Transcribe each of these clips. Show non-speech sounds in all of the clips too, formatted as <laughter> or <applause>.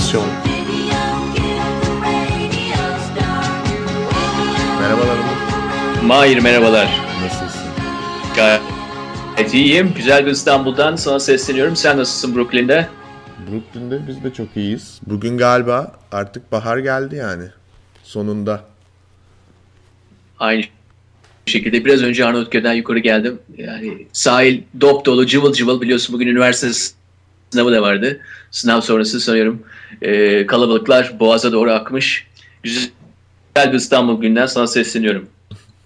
adaptasyon. Merhabalar. Mahir merhabalar. Nasılsın? Gayet iyiyim. Güzel bir İstanbul'dan sana sesleniyorum. Sen nasılsın Brooklyn'de? Brooklyn'de biz de çok iyiyiz. Bugün galiba artık bahar geldi yani. Sonunda. Aynı şekilde biraz önce Arnavutköy'den yukarı geldim. Yani sahil dop dolu cıvıl cıvıl biliyorsun bugün üniversite sınavı da vardı. Sınav sonrası sanıyorum e, kalabalıklar boğaza doğru akmış. Güzel bir İstanbul günden sana sesleniyorum.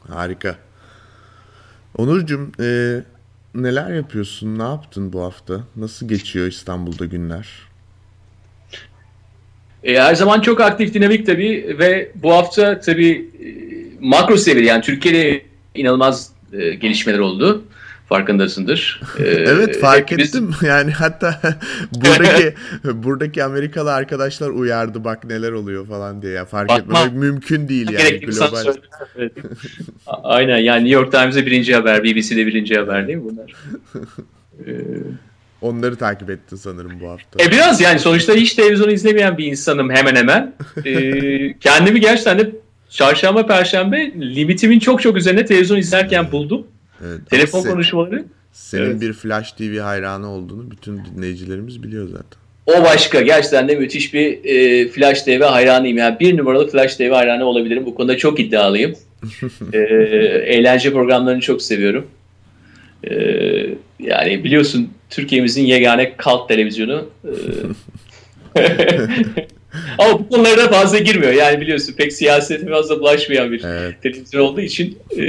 Harika. Onurcuğum e, neler yapıyorsun? Ne yaptın bu hafta? Nasıl geçiyor İstanbul'da günler? E, her zaman çok aktif, dinamik tabii ve bu hafta tabii e, makro seviyede yani Türkiye'de inanılmaz e, gelişmeler oldu. Farkındasındır. E, <laughs> Evet fark hepimiz- ettim. <laughs> Yani hatta <laughs> buradaki buradaki Amerikalı arkadaşlar uyardı bak neler oluyor falan diye. Ya fark Bakma. etmemek mümkün değil yani sana global. Evet. Aynen yani New York Times'da birinci haber, BBC'de birinci haber değil mi bunlar? E, Onları takip ettin sanırım bu hafta. E biraz yani sonuçta hiç televizyon izlemeyen bir insanım hemen hemen. E, kendimi gerçekten de çarşamba, perşembe limitimin çok çok üzerine televizyon izlerken buldum. Evet, Telefon se- konuşmaları. Senin Evet. bir Flash TV hayranı olduğunu bütün dinleyicilerimiz biliyor zaten. O başka. Gerçekten de müthiş bir e, Flash TV hayranıyım. Yani bir numaralı Flash TV hayranı olabilirim. Bu konuda çok iddialıyım. <laughs> e, eğlence programlarını çok seviyorum. E, yani biliyorsun Türkiye'mizin yegane kalk televizyonu. E, <laughs> ama bu konulara fazla girmiyor. Yani biliyorsun pek siyasete fazla bulaşmayan bir Evet. televizyon olduğu için e,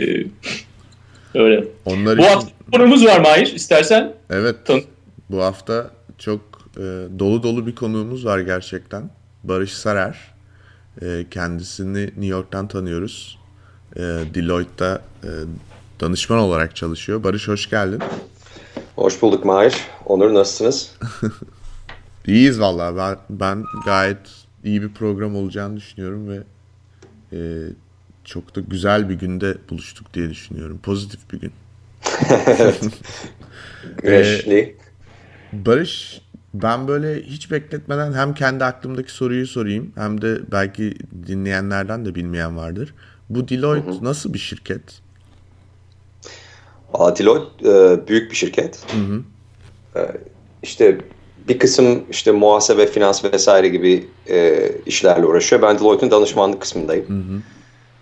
öyle. Onlar Bu için hafta konumuz var Mahir. İstersen evet Tan- bu hafta çok e, dolu dolu bir konuğumuz var gerçekten. Barış Sarer. E, kendisini New York'tan tanıyoruz. E, Deloitte'da e, danışman olarak çalışıyor. Barış hoş geldin. Hoş bulduk Mahir. Onur nasılsınız? <laughs> İyiyiz vallahi. Ben, ben gayet iyi bir program olacağını düşünüyorum ve e, çok da güzel bir günde buluştuk diye düşünüyorum. Pozitif bir gün. <laughs> Güneşli. Barış ben böyle hiç bekletmeden hem kendi aklımdaki soruyu sorayım hem de belki dinleyenlerden de bilmeyen vardır. Bu Deloitte nasıl bir şirket? Valla Deloitte e, büyük bir şirket. E, işte bir kısım işte muhasebe, finans vesaire gibi e, işlerle uğraşıyor. Ben Deloitte'un danışmanlık kısmındayım.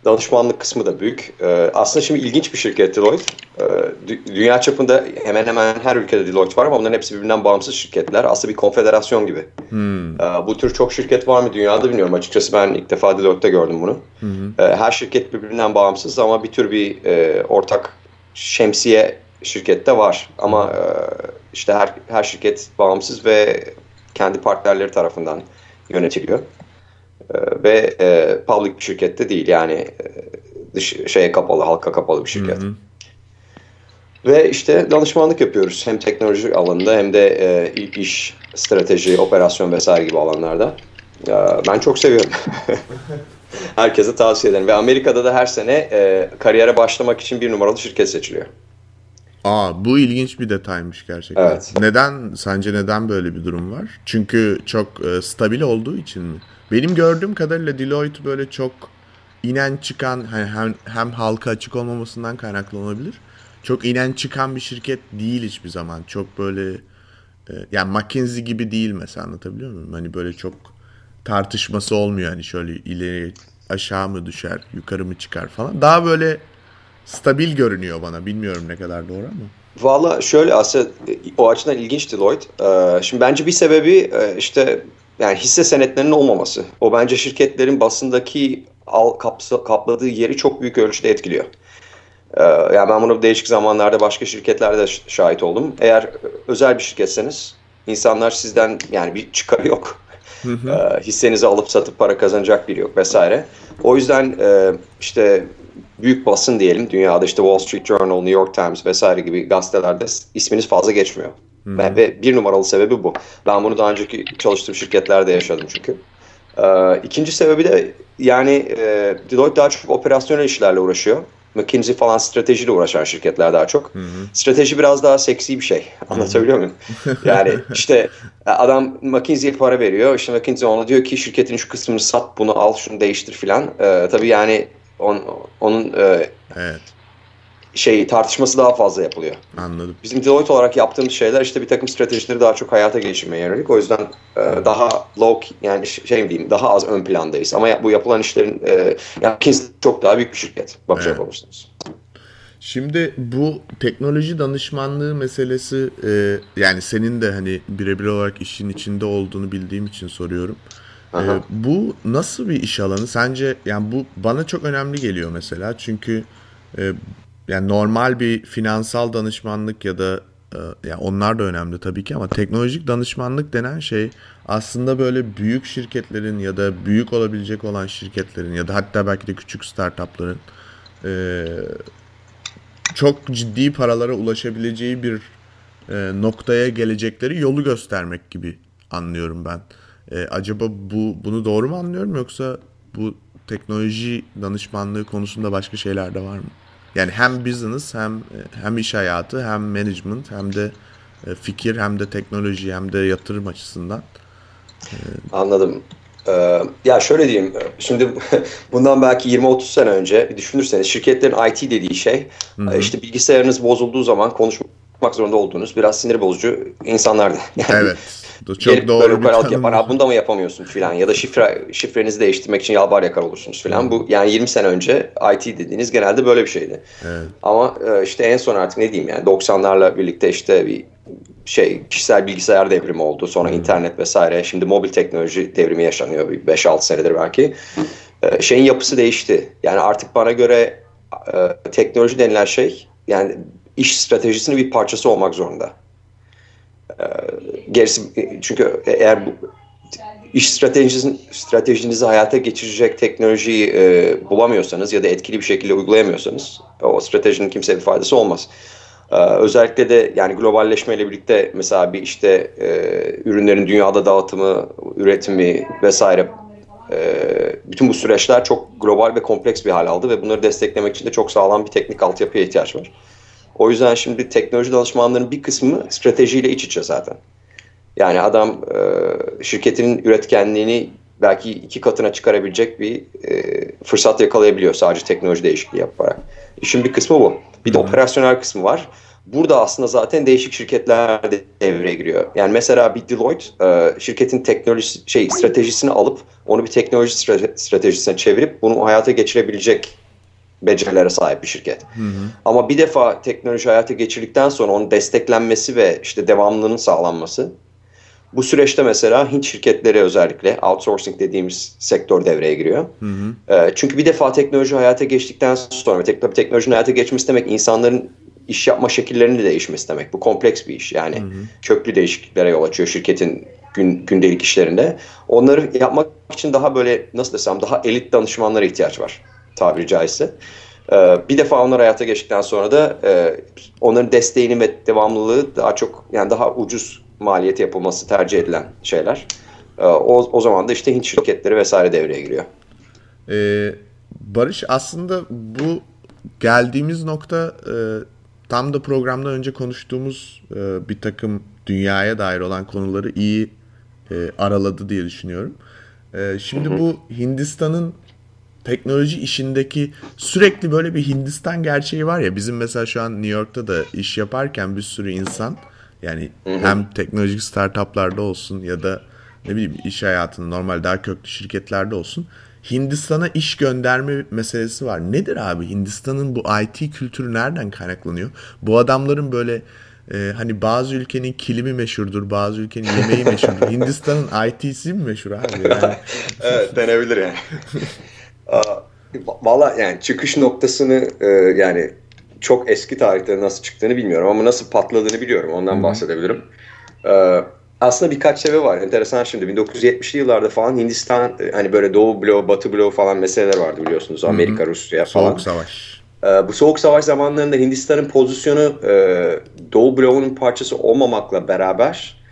Danışmanlık kısmı da büyük. E, aslında şimdi ilginç bir şirket Deloitte. E, dü- dünya çapında hemen hemen her ülkede Deloitte var ama onların hepsi birbirinden bağımsız şirketler. Aslında bir konfederasyon gibi. E, bu tür çok şirket var mı dünyada bilmiyorum. Açıkçası ben ilk defa Deloitte'te gördüm bunu. E, her şirket birbirinden bağımsız ama bir tür bir e, ortak şemsiye şirkette var. Ama e, işte her, her şirket bağımsız ve kendi partnerleri tarafından yönetiliyor. E, ve e, public bir şirkette değil yani e, dış şeye kapalı, halka kapalı bir şirket. Ve işte danışmanlık yapıyoruz hem teknoloji alanında hem de e, iş, strateji, operasyon vesaire gibi alanlarda. E, ben çok seviyorum. <laughs> Herkese tavsiye ederim. Ve Amerika'da da her sene e, kariyere başlamak için bir numaralı şirket seçiliyor. Aa bu ilginç bir detaymış gerçekten. Evet. Neden sence neden böyle bir durum var? Çünkü çok e, stabil olduğu için mi? Benim gördüğüm kadarıyla Deloitte böyle çok inen çıkan hani hem, hem halka açık olmamasından kaynaklı olabilir. Çok inen çıkan bir şirket değil hiçbir zaman. Çok böyle e, yani McKinsey gibi değil mesela anlatabiliyor muyum? Hani böyle çok tartışması olmuyor hani şöyle ileri aşağı mı düşer, yukarı mı çıkar falan. Daha böyle stabil görünüyor bana. Bilmiyorum ne kadar doğru ama. Valla şöyle aslında e, o açıdan ilginç Deloitte. Ee, şimdi bence bir sebebi e, işte yani hisse senetlerinin olmaması. O bence şirketlerin basındaki al, kapsa- kapladığı yeri çok büyük ölçüde etkiliyor. Ee, yani ben bunu değişik zamanlarda başka şirketlerde şahit oldum. Eğer özel bir şirketseniz insanlar sizden yani bir çıkarı yok. Ee, hissenizi alıp satıp para kazanacak biri yok vesaire. O yüzden e, işte büyük basın diyelim dünyada işte Wall Street Journal, New York Times vesaire gibi gazetelerde isminiz fazla geçmiyor. Ve, ve bir numaralı sebebi bu. Ben bunu daha önceki çalıştığım şirketlerde yaşadım çünkü. Ee, ikinci sebebi de yani e, Deloitte daha çok operasyonel işlerle uğraşıyor. McKinsey falan stratejiyle uğraşan şirketler daha çok. Hı hı. Strateji biraz daha seksi bir şey. Anlatabiliyor muyum? <laughs> Yani işte adam McKinsey'ye para veriyor. İşte McKinsey ona diyor ki şirketin şu kısmını sat, bunu al, şunu değiştir filan. Ee, tabii yani on, onun e, evet şey tartışması daha fazla yapılıyor. Anladım. Bizim Deloitte olarak yaptığımız şeyler işte bir takım stratejileri daha çok hayata geçirmeye yönelik. O yüzden e, daha low yani şey diyeyim daha az ön plandayız. Ama bu yapılan işlerin e, yani çok daha büyük bir şirket. Bakacak evet. olursanız. Şimdi bu teknoloji danışmanlığı meselesi e, yani senin de hani birebir olarak işin içinde olduğunu bildiğim için soruyorum. E, bu nasıl bir iş alanı? Sence yani bu bana çok önemli geliyor mesela çünkü e, yani normal bir finansal danışmanlık ya da e, yani onlar da önemli tabii ki ama teknolojik danışmanlık denen şey aslında böyle büyük şirketlerin ya da büyük olabilecek olan şirketlerin ya da hatta belki de küçük startupların e, çok ciddi paralara ulaşabileceği bir e, noktaya gelecekleri yolu göstermek gibi anlıyorum ben. E, acaba bu bunu doğru mu anlıyorum yoksa bu teknoloji danışmanlığı konusunda başka şeyler de var mı? Yani hem business hem hem iş hayatı hem management hem de e, fikir hem de teknoloji hem de yatırım açısından. E, Anladım. Ee, ya şöyle diyeyim, şimdi <laughs> bundan belki 20-30 sene önce düşünürseniz şirketlerin IT dediği şey Hı-hı. işte bilgisayarınız bozulduğu zaman konuşmak zorunda olduğunuz biraz sinir bozucu insanlardı. <laughs> Yani evet. Çok doğru böyle tanım. yapar. Ha, bunda mı yapamıyorsun filan ya da şifre şifrenizi değiştirmek için yalvar yakar olursunuz filan. Bu yani 20 sene önce IT dediğiniz genelde böyle bir şeydi. Evet. Ama e, işte en son artık ne diyeyim yani 90'larla birlikte işte bir şey kişisel bilgisayar devrimi oldu. Sonra hmm. internet vesaire. Şimdi mobil teknoloji devrimi yaşanıyor bir 5-6 senedir belki. E, şeyin yapısı değişti. Yani artık bana göre e, teknoloji denilen şey yani iş stratejisinin bir parçası olmak zorunda. Gerisi çünkü eğer bu iş stratejinizi, stratejinizi hayata geçirecek teknolojiyi e, bulamıyorsanız ya da etkili bir şekilde uygulayamıyorsanız o stratejinin kimseye bir faydası olmaz. Ee, özellikle de yani globalleşmeyle birlikte mesela bir işte e, ürünlerin dünyada dağıtımı, üretimi vesaire e, bütün bu süreçler çok global ve kompleks bir hal aldı ve bunları desteklemek için de çok sağlam bir teknik altyapıya ihtiyaç var. O yüzden şimdi teknoloji danışmanlarının bir kısmı stratejiyle iç içe zaten. Yani adam e, şirketinin üretkenliğini belki iki katına çıkarabilecek bir e, fırsat yakalayabiliyor sadece teknoloji değişikliği yaparak. İşin bir kısmı bu. Bir de operasyonel kısmı var. Burada aslında zaten değişik şirketler de devreye giriyor. Yani mesela bir Deloitte e, şirketin teknoloji şey stratejisini alıp onu bir teknoloji stratejisine çevirip bunu hayata geçirebilecek becerilere sahip bir şirket. Hı hı. Ama bir defa teknoloji hayata geçirdikten sonra onun desteklenmesi ve işte devamlılığının sağlanması bu süreçte mesela Hint şirketleri özellikle outsourcing dediğimiz sektör devreye giriyor. Hı hı. E, çünkü bir defa teknoloji hayata geçtikten sonra ve tek, teknolojinin hayata geçmesi demek insanların iş yapma şekillerinin de değişmesi demek. Bu kompleks bir iş. Yani hı hı. köklü değişikliklere yol açıyor şirketin gün, gündelik işlerinde. Onları yapmak için daha böyle nasıl desem daha elit danışmanlara ihtiyaç var tabiri caizse. E, bir defa onlar hayata geçtikten sonra da e, onların desteğini ve devamlılığı daha çok yani daha ucuz maliyeti yapılması tercih edilen şeyler. E, o, o zaman da işte Hint şirketleri vesaire devreye giriyor. Ee, Barış aslında bu geldiğimiz nokta e, tam da programdan önce konuştuğumuz e, bir takım dünyaya dair olan konuları iyi e, araladı diye düşünüyorum. E, şimdi hı hı. bu Hindistan'ın teknoloji işindeki sürekli böyle bir Hindistan gerçeği var ya bizim mesela şu an New York'ta da iş yaparken bir sürü insan yani hı hı. hem teknolojik startuplarda olsun ya da ne bileyim iş hayatında normal daha köklü şirketlerde olsun Hindistan'a iş gönderme meselesi var. Nedir abi Hindistan'ın bu IT kültürü nereden kaynaklanıyor? Bu adamların böyle e, hani bazı ülkenin kilimi meşhurdur, bazı ülkenin yemeği meşhurdur. <laughs> Hindistan'ın IT'si mi meşhur abi? Yani? <laughs> evet denebilir yani. <laughs> Valla yani çıkış noktasını e, yani çok eski tarihte nasıl çıktığını bilmiyorum ama nasıl patladığını biliyorum. Ondan Hı-hı. bahsedebilirim. E, aslında birkaç sebep var. Enteresan şimdi 1970'li yıllarda falan Hindistan e, hani böyle Doğu bloğu, Batı bloğu falan meseleler vardı biliyorsunuz. Amerika, Hı-hı. Rusya falan. Soğuk savaş. E, bu soğuk savaş zamanlarında Hindistan'ın pozisyonu e, Doğu bloğunun parçası olmamakla beraber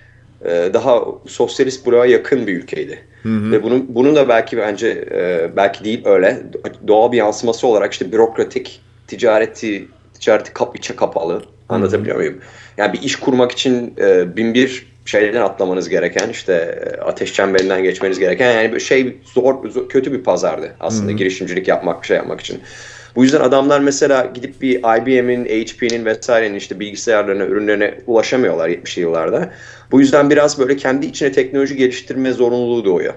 daha sosyalist bloğa yakın bir ülkeydi. Hı hı. Ve bunun bunun da belki bence e, belki değil öyle doğal bir yansıması olarak işte bürokratik ticareti ticareti kap içe kapalı. Anlatabiliyor muyum? Yani bir iş kurmak için e, bin bir şeyden atlamanız gereken işte e, ateş çemberinden geçmeniz gereken yani şey zor, zor kötü bir pazardı aslında Hı-hı. girişimcilik yapmak şey yapmak için. Bu yüzden adamlar mesela gidip bir IBM'in, HP'nin vesairenin işte bilgisayarlarına, ürünlerine ulaşamıyorlar 70'li yıllarda. Bu yüzden biraz böyle kendi içine teknoloji geliştirme zorunluluğu doğuyor.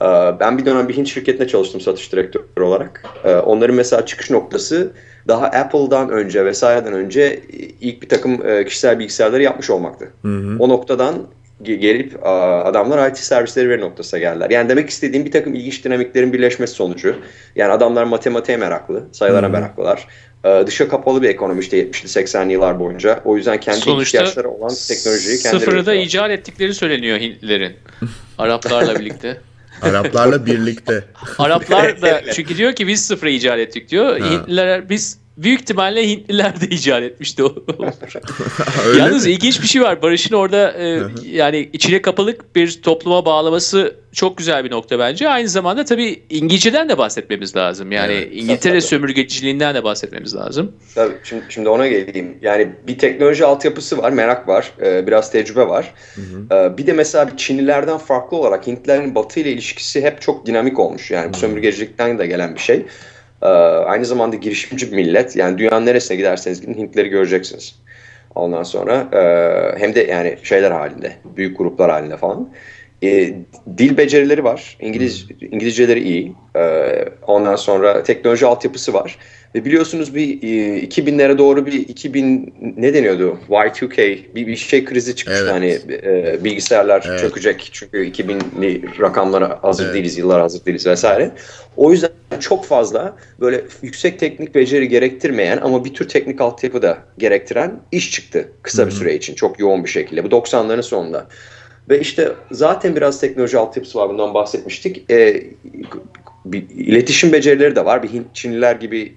Ee, ben bir dönem bir Hint şirketine çalıştım satış direktörü olarak. Ee, onların mesela çıkış noktası daha Apple'dan önce vesaireden önce ilk bir takım e, kişisel bilgisayarları yapmış olmaktı. Hı hı. O noktadan gelip adamlar IT servisleri veri noktasına geldiler. Yani demek istediğim bir takım ilginç dinamiklerin birleşmesi sonucu. Yani adamlar matematiğe meraklı, sayılara hmm. meraklılar. Ee, dışa kapalı bir ekonomi işte 70'li 80'li yıllar boyunca. O yüzden kendi Sonuçta ihtiyaçları olan teknolojiyi kendileri sıfırı da icat ettikleri söyleniyor Hintlilerin. Araplarla birlikte. <laughs> Araplarla birlikte. Araplar da <laughs> çünkü diyor ki biz sıfırı icat ettik diyor. Ha. Hintliler biz büyük ihtimalle Hintliler de icat etmişti o. <laughs> Yalnız mi? ilginç bir şey var. Barış'ın orada e, yani içine kapalık bir topluma bağlaması çok güzel bir nokta bence. Aynı zamanda tabii İngilizceden de bahsetmemiz lazım. Yani evet, İngiltere tabii. sömürgeciliğinden de bahsetmemiz lazım. Tabii şimdi, şimdi ona geleyim. Yani bir teknoloji altyapısı var, merak var, e, biraz tecrübe var. Hı hı. E, bir de mesela Çinlilerden farklı olarak Hintlilerin Batı ile ilişkisi hep çok dinamik olmuş. Yani bu sömürgecilikten de gelen bir şey. Ee, aynı zamanda girişimci bir millet. Yani dünyanın neresine giderseniz gidin Hintleri göreceksiniz. Ondan sonra e, hem de yani şeyler halinde, büyük gruplar halinde falan. E, dil becerileri var. İngiliz İngilizceleri iyi. E, ondan sonra teknoloji altyapısı var. Ve biliyorsunuz bir e, 2000'lere doğru bir 2000 ne deniyordu? Y2K bir, bir şey krizi çıkmış evet. hani e, bilgisayarlar evet. çökecek çünkü 2000'li rakamlara hazır evet. değiliz, yıllar hazır değiliz vesaire. O yüzden çok fazla böyle yüksek teknik beceri gerektirmeyen ama bir tür teknik altyapı da gerektiren iş çıktı kısa bir süre için çok yoğun bir şekilde. Bu 90'ların sonunda. Ve işte zaten biraz teknoloji altyapısı var bundan bahsetmiştik. E, bir iletişim becerileri de var. Bir Hint, Çinliler gibi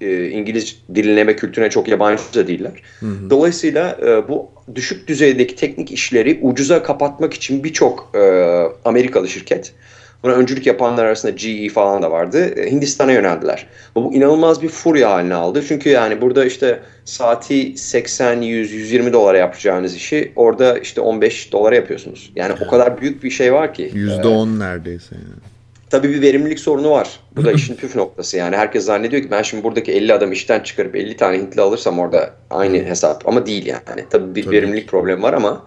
e, İngiliz diline ve kültürüne çok yabancı da değiller. Hı hı. Dolayısıyla e, bu düşük düzeydeki teknik işleri ucuza kapatmak için birçok e, Amerikalı şirket Buna öncülük yapanlar arasında GE falan da vardı. E, Hindistan'a yöneldiler. Bu inanılmaz bir furya haline aldı. Çünkü yani burada işte saati 80, 100, 120 dolara yapacağınız işi orada işte 15 dolara yapıyorsunuz. Yani o kadar büyük bir şey var ki. %10 e, neredeyse yani. Tabii bir verimlilik sorunu var. Bu da işin püf noktası yani. Herkes zannediyor ki ben şimdi buradaki 50 adam işten çıkarıp 50 tane Hintli alırsam orada aynı hesap. Ama değil yani. Tabii bir Tabii. verimlilik problemi var ama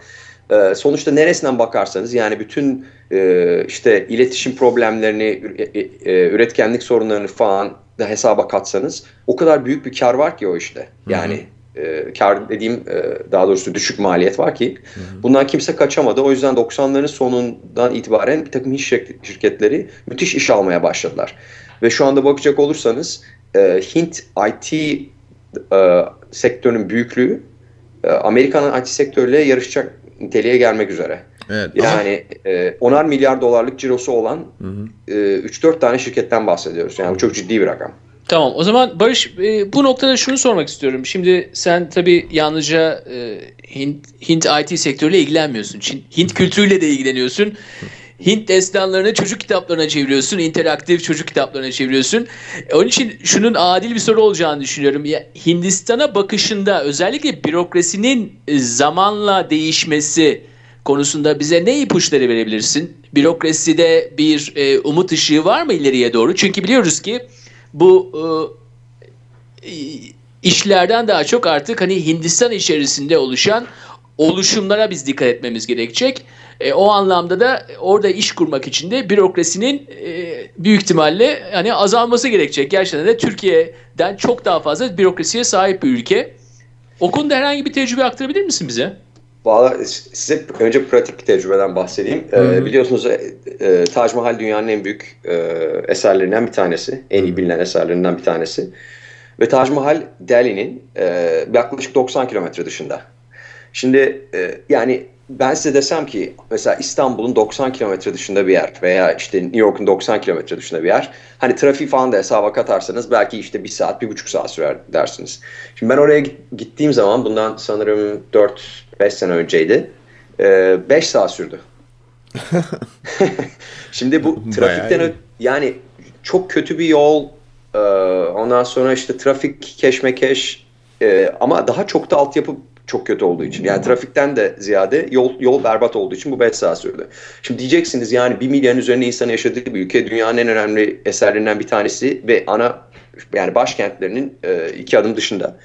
e, sonuçta neresinden bakarsanız yani bütün e, işte iletişim problemlerini, e, e, üretkenlik sorunlarını falan da hesaba katsanız o kadar büyük bir kar var ki o işte. Yani Hı-hı e, kar dediğim e, daha doğrusu düşük maliyet var ki hı hı. bundan kimse kaçamadı. O yüzden 90'ların sonundan itibaren bir takım iş şirketleri müthiş iş almaya başladılar. Ve şu anda bakacak olursanız e, Hint IT e, sektörünün büyüklüğü e, Amerika'nın IT sektörüyle yarışacak niteliğe gelmek üzere. Evet, yani e, onar milyar dolarlık cirosu olan e, 3-4 tane şirketten bahsediyoruz. Yani bu çok ciddi bir rakam. Tamam o zaman Barış e, bu noktada şunu sormak istiyorum. Şimdi sen tabii yalnızca e, Hint, Hint IT sektörüyle ilgilenmiyorsun. Hint kültürüyle de ilgileniyorsun. Hint destanlarını çocuk kitaplarına çeviriyorsun. interaktif çocuk kitaplarına çeviriyorsun. E, onun için şunun adil bir soru olacağını düşünüyorum. Ya, Hindistan'a bakışında özellikle bürokrasinin zamanla değişmesi konusunda bize ne ipuçları verebilirsin? Bürokraside bir e, umut ışığı var mı ileriye doğru? Çünkü biliyoruz ki bu e, işlerden daha çok artık hani Hindistan içerisinde oluşan oluşumlara biz dikkat etmemiz gerekecek. E, o anlamda da orada iş kurmak için de bürokrasinin e, büyük ihtimalle hani azalması gerekecek. Gerçekten de Türkiye'den çok daha fazla bürokrasiye sahip bir ülke. O konuda herhangi bir tecrübe aktarabilir misin bize? Valla size önce pratik bir tecrübeden bahsedeyim. Ee, biliyorsunuz e, e, Taj Mahal dünyanın en büyük e, eserlerinden bir tanesi. En iyi bilinen eserlerinden bir tanesi. Ve Taj Mahal Delhi'nin e, yaklaşık 90 kilometre dışında. Şimdi e, yani ben size desem ki mesela İstanbul'un 90 kilometre dışında bir yer veya işte New York'un 90 kilometre dışında bir yer. Hani trafik falan da hesaba katarsanız belki işte bir saat, bir buçuk saat sürer dersiniz. Şimdi ben oraya gittiğim zaman bundan sanırım 4-5 sene önceydi. 5 saat sürdü. <laughs> Şimdi bu <laughs> trafikten yani çok kötü bir yol Ee, ondan sonra işte trafik keşmekeş e, ama daha çok da altyapı çok kötü olduğu için. Yani trafikten de ziyade yol yol berbat olduğu için bu 5 saat sürdü. Şimdi diyeceksiniz yani 1 milyon üzerinde insan yaşadığı bir ülke dünyanın en önemli eserlerinden bir tanesi ve ana yani başkentlerinin e, iki adım dışında.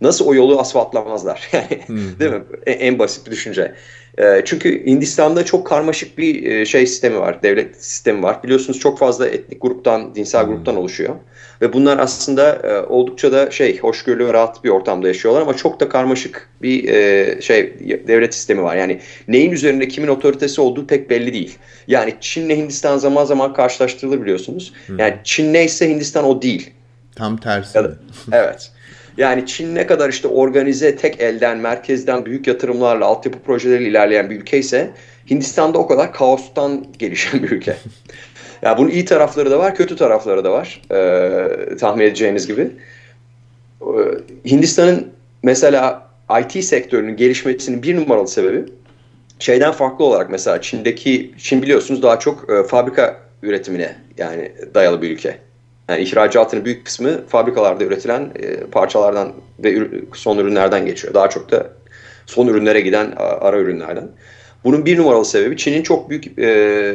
Nasıl o yolu asfaltlamazlar? <laughs> Yani, değil mi? En, en basit bir düşünce. E, çünkü Hindistan'da çok karmaşık bir e, şey sistemi var, devlet sistemi var. Biliyorsunuz çok fazla etnik gruptan, dinsel gruptan oluşuyor. Ve bunlar aslında e, oldukça da şey hoşgörülü ve rahat bir ortamda yaşıyorlar ama çok da karmaşık bir e, şey devlet sistemi var. Yani neyin üzerinde kimin otoritesi olduğu pek belli değil. Yani Çin'le Hindistan zaman zaman karşılaştırılır biliyorsunuz. Yani Çin neyse Hindistan o değil. Tam tersi. Ya da, evet. Yani Çin ne kadar işte organize, tek elden, merkezden büyük yatırımlarla, altyapı projeleriyle ilerleyen bir ülke ise Hindistan'da o kadar kaostan gelişen bir ülke. Yani bunun iyi tarafları da var, kötü tarafları da var. E, tahmin edeceğiniz gibi. E, Hindistan'ın mesela IT sektörünün gelişmesinin bir numaralı sebebi şeyden farklı olarak mesela Çin'deki, Çin biliyorsunuz daha çok e, fabrika üretimine yani dayalı bir ülke. Yani ihracatının büyük kısmı fabrikalarda üretilen e, parçalardan ve son ürünlerden geçiyor. Daha çok da son ürünlere giden ara ürünlerden. Bunun bir numaralı sebebi Çin'in çok büyük e,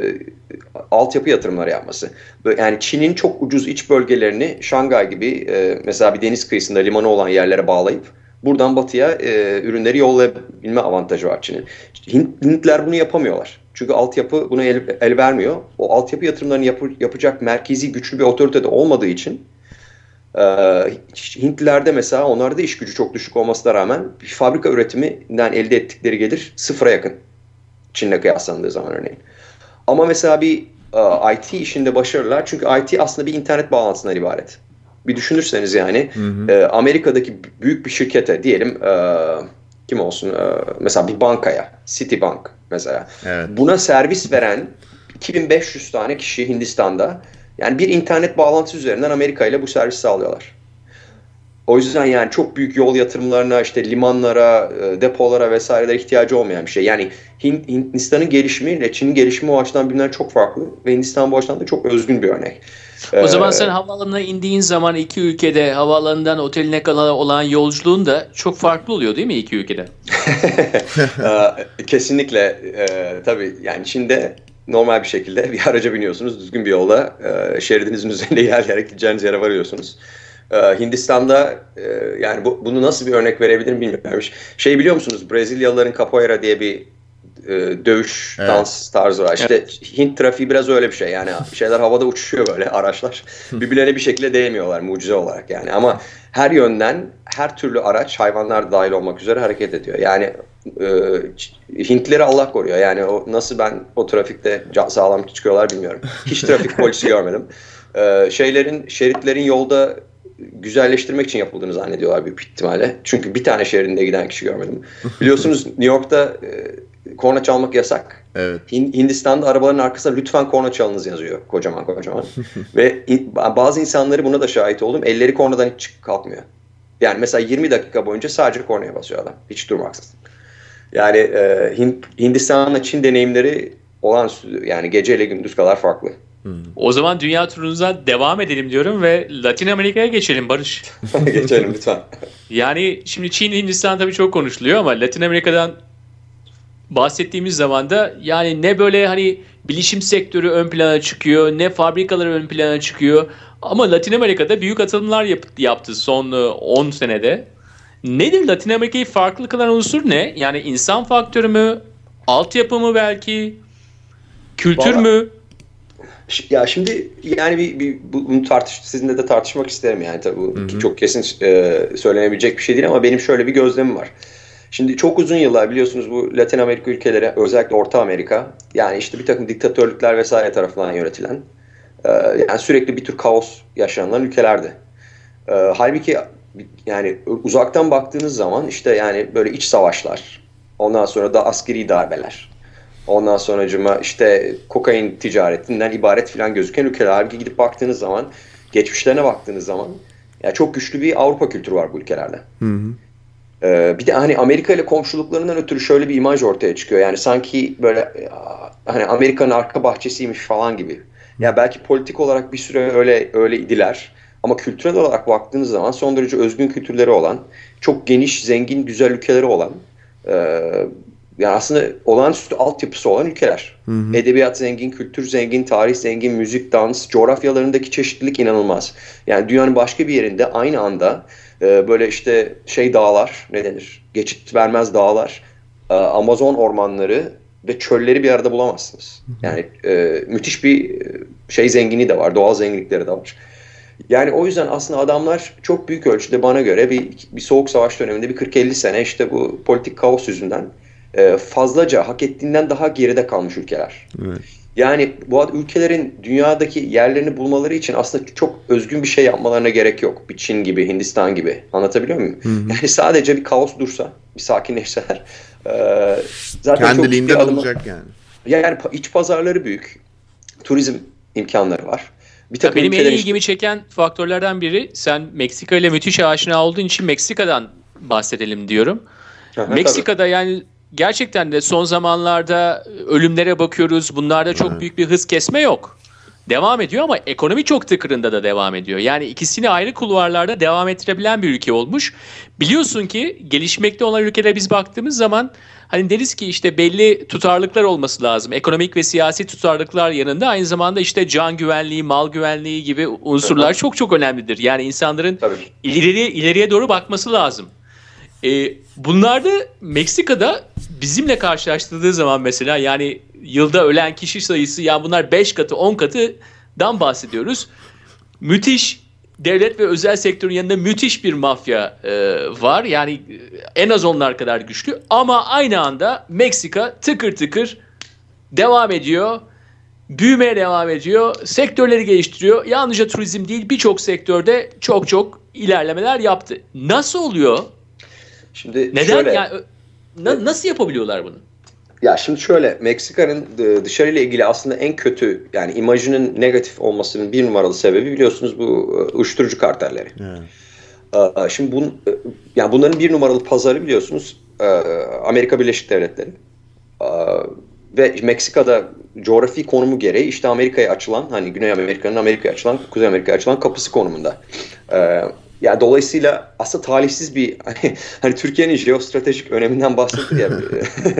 altyapı yatırımları yapması. Yani Çin'in çok ucuz iç bölgelerini Şangay gibi e, mesela bir deniz kıyısında limanı olan yerlere bağlayıp buradan batıya e, ürünleri yollayabilme avantajı var Çin'in. Hint, Hintler bunu yapamıyorlar. Çünkü altyapı buna el, el vermiyor. O altyapı yatırımlarını yap, yapacak merkezi güçlü bir otoritede olmadığı için e, Hintlilerde mesela onlarda iş gücü çok düşük olmasına rağmen bir fabrika üretiminden elde ettikleri gelir sıfıra yakın. Çin'le kıyaslandığı zaman örneğin. Ama mesela bir uh, IT işinde başarılar çünkü IT aslında bir internet bağlantısından ibaret. Bir düşünürseniz yani hı hı. E, Amerika'daki büyük bir şirkete diyelim e, kim olsun e, mesela bir bankaya Citibank mesela evet. buna servis veren 2500 tane kişi Hindistan'da yani bir internet bağlantısı üzerinden Amerika ile bu servis sağlıyorlar. O yüzden yani çok büyük yol yatırımlarına, işte limanlara, e, depolara vesairelere ihtiyacı olmayan bir şey. Yani Hindistan'ın gelişimiyle Çin'in gelişimi o açıdan birbirinden çok farklı ve Hindistan bu açıdan da çok özgün bir örnek. O ee, zaman sen havaalanına indiğin zaman iki ülkede havaalanından oteline kadar olan yolculuğun da çok farklı oluyor değil mi iki ülkede? <laughs> Ee, kesinlikle. E, tabii yani Çin'de normal bir şekilde bir araca biniyorsunuz. Düzgün bir yolda e, şeridinizin üzerinde <laughs> ilerleyerek gideceğiniz yere varıyorsunuz. Ee, Hindistan'da e, yani bu, bunu nasıl bir örnek verebilirim bilmiyorum. Şey biliyor musunuz Brezilyalıların capoeira diye bir e, dövüş evet. dans tarzı var. İşte evet. Hint trafiği biraz öyle bir şey. Yani şeyler havada uçuşuyor böyle <laughs> araçlar. Birbirlerine bir şekilde değmiyorlar mucize olarak yani. Ama her yönden her türlü araç hayvanlar dahil olmak üzere hareket ediyor. Yani e, Hintleri Allah koruyor. Yani o nasıl ben o trafikte sağlam çıkıyorlar bilmiyorum. Hiç trafik <laughs> polisi görmedim. E, şeylerin şeritlerin yolda güzelleştirmek için yapıldığını zannediyorlar büyük ihtimalle. Çünkü bir tane şehrinde giden kişi görmedim. <laughs> Biliyorsunuz New York'ta e, korna çalmak yasak. Evet. Hindistan'da arabaların arkasında lütfen korna çalınız yazıyor kocaman kocaman. <laughs> Ve in, bazı insanları buna da şahit oldum. Elleri kornadan hiç kalkmıyor. Yani mesela 20 dakika boyunca sadece kornaya basıyor adam. Hiç durmaksızın. Yani e, Hindistan'la Çin deneyimleri olağanüstü. Yani geceyle gündüz kadar farklı. O zaman dünya turumuza devam edelim diyorum ve Latin Amerika'ya geçelim Barış. <laughs> geçelim lütfen. Yani şimdi Çin, Hindistan tabii çok konuşuluyor ama Latin Amerika'dan bahsettiğimiz zaman da yani ne böyle hani bilişim sektörü ön plana çıkıyor, ne fabrikalar ön plana çıkıyor. Ama Latin Amerika'da büyük atılımlar yap, yaptı son 10 senede. Nedir Latin Amerika'yı farklı kılan unsur ne? Yani insan faktörü mü? Altyapı mı belki? Kültür Vallahi, mü? Ya şimdi yani bir, bir bunu tartış sizinle de tartışmak isterim yani tabii bu hı hı. çok kesin e, söylenebilecek bir şey değil ama benim şöyle bir gözlemim var. Şimdi çok uzun yıllar biliyorsunuz bu Latin Amerika ülkeleri özellikle Orta Amerika yani işte bir takım diktatörlükler vesaire tarafından yönetilen e, yani sürekli bir tür kaos yaşanılan ülkelerdi. E, halbuki yani uzaktan baktığınız zaman işte yani böyle iç savaşlar ondan sonra da askeri darbeler Ondan sonra cuma işte kokain ticaretinden ibaret falan gözüken ülkeler. Halbuki gidip baktığınız zaman, geçmişlerine baktığınız zaman ya çok güçlü bir Avrupa kültürü var bu ülkelerde. Hı hı. Ee, bir de hani Amerika ile komşuluklarından ötürü şöyle bir imaj ortaya çıkıyor. Yani sanki böyle hani Amerika'nın arka bahçesiymiş falan gibi. Ya belki politik olarak bir süre öyle öyle idiler. Ama kültürel olarak baktığınız zaman son derece özgün kültürleri olan, çok geniş, zengin, güzel ülkeleri olan, e, yani aslında olağanüstü altyapısı olan ülkeler. Hı hı. Edebiyat zengin, kültür zengin, tarih zengin, müzik, dans, coğrafyalarındaki çeşitlilik inanılmaz. Yani dünyanın başka bir yerinde aynı anda e, böyle işte şey dağlar, ne denir, geçit vermez dağlar, e, Amazon ormanları ve çölleri bir arada bulamazsınız. Yani e, müthiş bir e, şey zenginliği de var, doğal zenginlikleri de var. Yani o yüzden aslında adamlar çok büyük ölçüde bana göre bir, bir soğuk savaş döneminde bir 40-50 sene işte bu politik kaos yüzünden e, fazlaca hak ettiğinden daha geride kalmış ülkeler. Evet. Yani bu ülkelerin dünyadaki yerlerini bulmaları için aslında çok özgün bir şey yapmalarına gerek yok. Bir Çin gibi, Hindistan gibi. Anlatabiliyor muyum? Hı hı. Yani sadece bir kaos dursa, bir sakinleşseler. E, zaten Kendiliğinden çok olacak yani. Yani iç pazarları büyük. Turizm imkanları var. Bir takım benim en ilgimi işte... çeken faktörlerden biri sen Meksika ile müthiş aşina olduğun için Meksika'dan bahsedelim diyorum. Aha, Meksika'da tabii. yani gerçekten de son zamanlarda ölümlere bakıyoruz. Bunlarda çok büyük bir hız kesme yok. Devam ediyor ama ekonomi çok tıkırında da devam ediyor. Yani ikisini ayrı kulvarlarda devam ettirebilen bir ülke olmuş. Biliyorsun ki gelişmekte olan ülkelere biz baktığımız zaman hani deriz ki işte belli tutarlıklar olması lazım. Ekonomik ve siyasi tutarlıklar yanında aynı zamanda işte can güvenliği, mal güvenliği gibi unsurlar çok çok önemlidir. Yani insanların ileriye ileriye doğru bakması lazım. E, bunlarda Meksika'da bizimle karşılaştırdığı zaman mesela yani yılda ölen kişi sayısı yani bunlar 5 katı 10 katıdan bahsediyoruz. Müthiş devlet ve özel sektörün yanında müthiş bir mafya e, var. Yani e, en az onlar kadar güçlü ama aynı anda Meksika tıkır tıkır devam ediyor. Büyümeye devam ediyor. Sektörleri geliştiriyor. Yalnızca turizm değil birçok sektörde çok çok ilerlemeler yaptı. Nasıl oluyor? Şimdi Neden şöyle, yani na, nasıl yapabiliyorlar bunu? Ya şimdi şöyle Meksika'nın e, dışarıyla ilgili aslında en kötü yani imajının negatif olmasının bir numaralı sebebi biliyorsunuz bu e, uyuşturucu kartelleri. Evet. Şimdi bun, e, yani bunların bir numaralı pazarı biliyorsunuz Amerika Birleşik Devletleri. Ve Meksika'da coğrafi konumu gereği işte Amerika'ya açılan hani Güney Amerika'nın Amerika'ya açılan Kuzey Amerika'ya açılan kapısı konumunda. Ya dolayısıyla aslında talihsiz bir hani, hani Türkiye'nin jeostratejik öneminden bahsettik ya. <laughs>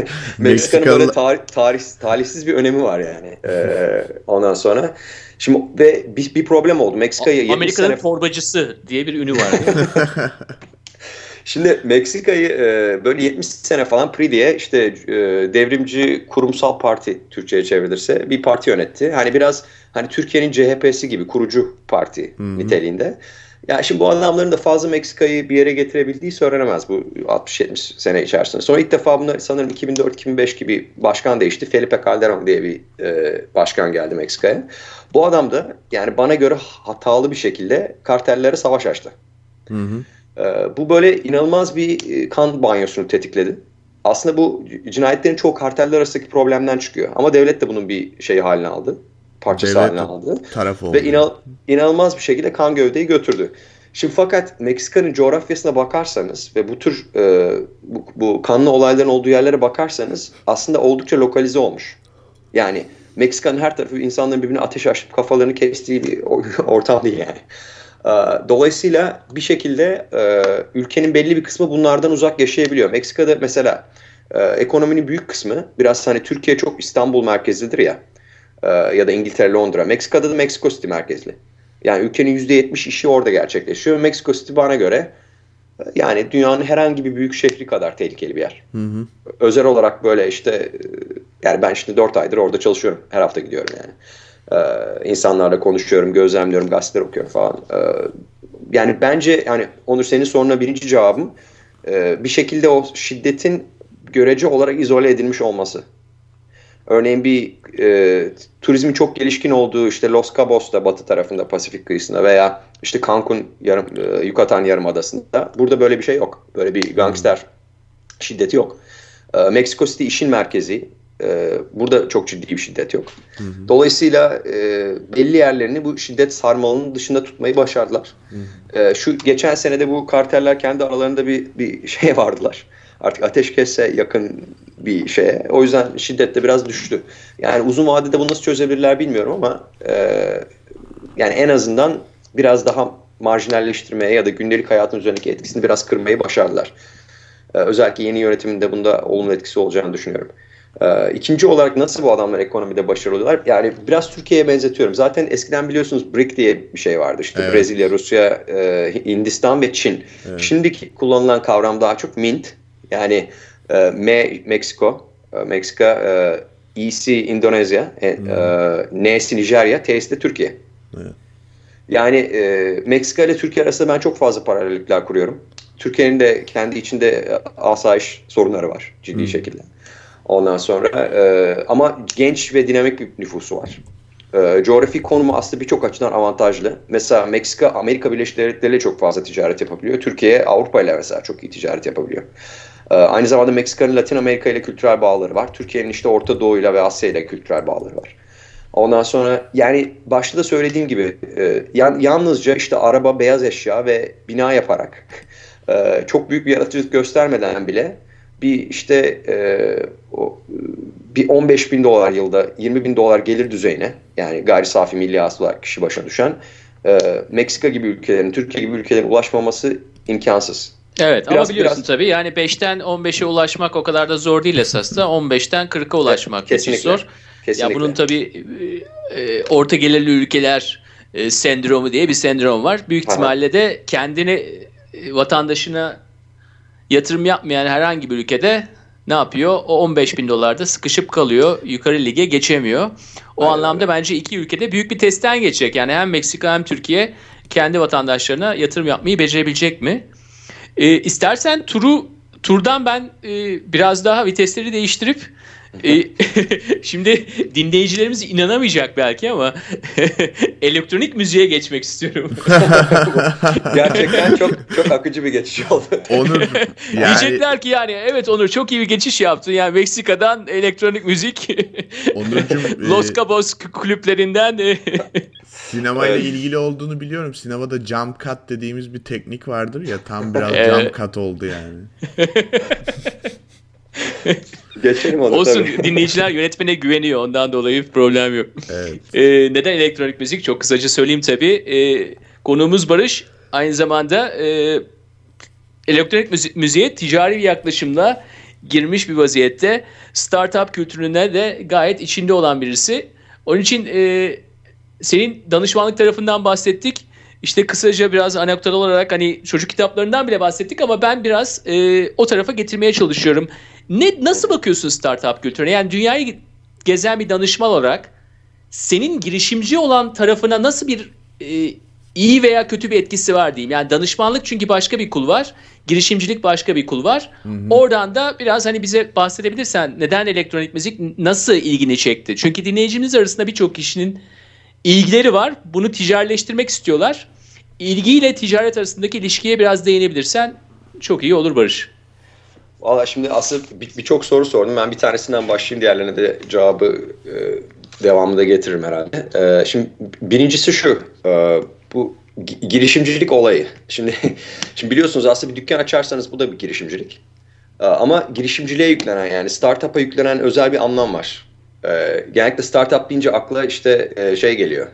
<laughs> Meksika'nın böyle tarih, tarih, talihsiz bir önemi var yani. Ee, ondan sonra şimdi ve bir, bir problem oldu. Meksika'yı Amerika'nın sene... torbacısı diye bir ünü var. <laughs> Şimdi Meksika'yı e, böyle 70 sene falan PRI diye işte e, devrimci kurumsal parti Türkçe'ye çevrilirse bir parti yönetti. Hani biraz hani Türkiye'nin CHP'si gibi kurucu parti Hı-hı. niteliğinde. Ya şimdi bu adamların da fazla Meksika'yı bir yere getirebildiği söylenemez bu 60-70 sene içerisinde. Sonra ilk defa bunlar sanırım 2004-2005 gibi başkan değişti. Felipe Calderon diye bir e, başkan geldi Meksika'ya. Bu adam da yani bana göre hatalı bir şekilde kartellere savaş açtı. Hı hı. E, bu böyle inanılmaz bir e, kan banyosunu tetikledi. Aslında bu cinayetlerin çoğu karteller arasındaki problemden çıkıyor. Ama devlet de bunun bir şey haline aldı parçası Devlet haline aldı. Taraf oldu. Ve inan, inanılmaz bir şekilde kan gövdeyi götürdü. Şimdi fakat Meksika'nın coğrafyasına bakarsanız ve bu tür e, bu, bu kanlı olayların olduğu yerlere bakarsanız aslında oldukça lokalize olmuş. Yani Meksika'nın her tarafı insanların birbirine ateş açıp kafalarını kestiği bir <laughs> ortam değil yani. E, dolayısıyla bir şekilde e, ülkenin belli bir kısmı bunlardan uzak yaşayabiliyor. Meksika'da mesela e, ekonominin büyük kısmı biraz hani Türkiye çok İstanbul merkezlidir ya. Ee, ya da İngiltere, Londra. Meksika'da da Meksiko City merkezli. Yani ülkenin %70 işi orada gerçekleşiyor. Meksiko City bana göre e, yani dünyanın herhangi bir büyük şehri kadar tehlikeli bir yer. Hı hı. Özel olarak böyle işte e, yani ben şimdi 4 aydır orada çalışıyorum. Her hafta gidiyorum yani. Ee, insanlarla konuşuyorum, gözlemliyorum, gazeteler okuyorum falan. Ee, yani bence yani Onur senin soruna birinci cevabım e, bir şekilde o şiddetin görece olarak izole edilmiş olması. Örneğin bir e, turizmin çok gelişkin olduğu işte Los Cabos'ta batı tarafında Pasifik kıyısında veya işte Cancun yarım, e, Yucatan Yarımadası'nda burada böyle bir şey yok. Böyle bir gangster şiddeti yok. E, Mexico City işin merkezi. E, burada çok ciddi bir şiddet yok. Hı hı. Dolayısıyla e, belli yerlerini bu şiddet sarmalının dışında tutmayı başardılar. Hı hı. E, şu geçen senede bu karteller kendi aralarında bir, bir <laughs> şey vardılar artık ateşkese yakın bir şeye. O yüzden şiddet de biraz düştü. Yani uzun vadede bunu nasıl çözebilirler bilmiyorum ama e, yani en azından biraz daha marjinalleştirmeye ya da gündelik hayatın üzerindeki etkisini biraz kırmayı başardılar. Ee, özellikle yeni yönetimin de bunda olumlu etkisi olacağını düşünüyorum. Ee, ikinci olarak nasıl bu adamlar ekonomide başarılı oluyorlar? Yani biraz Türkiye'ye benzetiyorum. Zaten eskiden biliyorsunuz BRIC diye bir şey vardı. İşte evet. Brezilya, Rusya, e, Hindistan ve Çin. Evet. Şimdiki kullanılan kavram daha çok Mint. Yani e, M Meksiko, e, Meksika, e, EC Endonezya, e, hmm. e, N'si Nijerya, T'si de Türkiye. Evet. Yani e, Meksika ile Türkiye arasında ben çok fazla paralellikler kuruyorum. Türkiye'nin de kendi içinde e, asayiş sorunları var ciddi hmm. şekilde. Ondan sonra e, ama genç ve dinamik bir nüfusu var. E, coğrafi konumu aslında birçok açıdan avantajlı. Mesela Meksika Amerika Birleşik Devletleri ile çok fazla ticaret yapabiliyor. Türkiye Avrupa ile mesela çok iyi ticaret yapabiliyor. E, aynı zamanda Meksika'nın Latin Amerika ile kültürel bağları var. Türkiye'nin işte Orta Doğu ile ve Asya ile kültürel bağları var. Ondan sonra yani başta da söylediğim gibi e, yalnızca işte araba, beyaz eşya ve bina yaparak e, çok büyük bir yaratıcılık göstermeden bile bir işte e, bir 15 bin dolar yılda 20 bin dolar gelir düzeyine yani gayri safi milli hasıla kişi başına düşen Meksika gibi ülkelerin, Türkiye gibi ülkelerin ulaşmaması imkansız. Evet biraz, ama biliyorsun biraz... tabii yani 5'ten 15'e ulaşmak o kadar da zor değil esasında 15'ten 40'a ulaşmak evet, kesinlikle, zor. Kesinlikle. Ya bunun tabii e, orta gelirli ülkeler e, sendromu diye bir sendrom var. Büyük ihtimalle de kendini e, vatandaşına yatırım yapmayan herhangi bir ülkede ne yapıyor? O 15 bin dolarda sıkışıp kalıyor. Yukarı lige geçemiyor. O Aynen anlamda bence iki ülkede büyük bir testten geçecek. Yani hem Meksika hem Türkiye kendi vatandaşlarına yatırım yapmayı becerebilecek mi? E, istersen turu turdan ben e, biraz daha vitesleri değiştirip e, <laughs> şimdi dinleyicilerimiz inanamayacak belki ama <laughs> elektronik müziğe geçmek istiyorum. <laughs> Gerçekten çok çok akıcı bir geçiş oldu. Onur yani... Diyecekler ki yani evet Onur çok iyi bir geçiş yaptın. Yani Meksika'dan elektronik müzik Onurcuğum, Los Cabos kulüplerinden Sinemayla evet. ilgili olduğunu biliyorum. Sinemada jump cut dediğimiz bir teknik vardır ya tam <laughs> biraz evet. jump cut oldu yani. <laughs> Geçelim onu Olsun tabii. dinleyiciler yönetmene güveniyor ondan dolayı problem yok. Evet. Ee, neden elektronik müzik? Çok kısaca söyleyeyim tabii. Ee, konuğumuz Barış aynı zamanda e, elektronik müzi- müziğe ticari bir yaklaşımla girmiş bir vaziyette. Startup kültürüne de gayet içinde olan birisi. Onun için e, senin danışmanlık tarafından bahsettik. İşte kısaca biraz anekdot olarak hani çocuk kitaplarından bile bahsettik ama ben biraz e, o tarafa getirmeye çalışıyorum. Ne nasıl bakıyorsun startup kültürüne? Yani dünyayı gezen bir danışman olarak senin girişimci olan tarafına nasıl bir e, iyi veya kötü bir etkisi var diyeyim. Yani danışmanlık çünkü başka bir kul var. Girişimcilik başka bir kul var. Hı hı. Oradan da biraz hani bize bahsedebilirsen neden elektronik müzik nasıl ilgini çekti? Çünkü dinleyicimiz arasında birçok kişinin ilgileri var. Bunu ticaretleştirmek istiyorlar. İlgiyle ticaret arasındaki ilişkiye biraz değinebilirsen çok iyi olur Barış. Valla şimdi aslında birçok bir soru sordum. Ben bir tanesinden başlayayım. Diğerlerine de cevabı e, devamında getiririm herhalde. E, şimdi birincisi şu. E, bu girişimcilik olayı. Şimdi <laughs> şimdi biliyorsunuz aslında bir dükkan açarsanız bu da bir girişimcilik. E, ama girişimciliğe yüklenen yani startup'a yüklenen özel bir anlam var. E, genellikle startup deyince akla işte e, şey geliyor.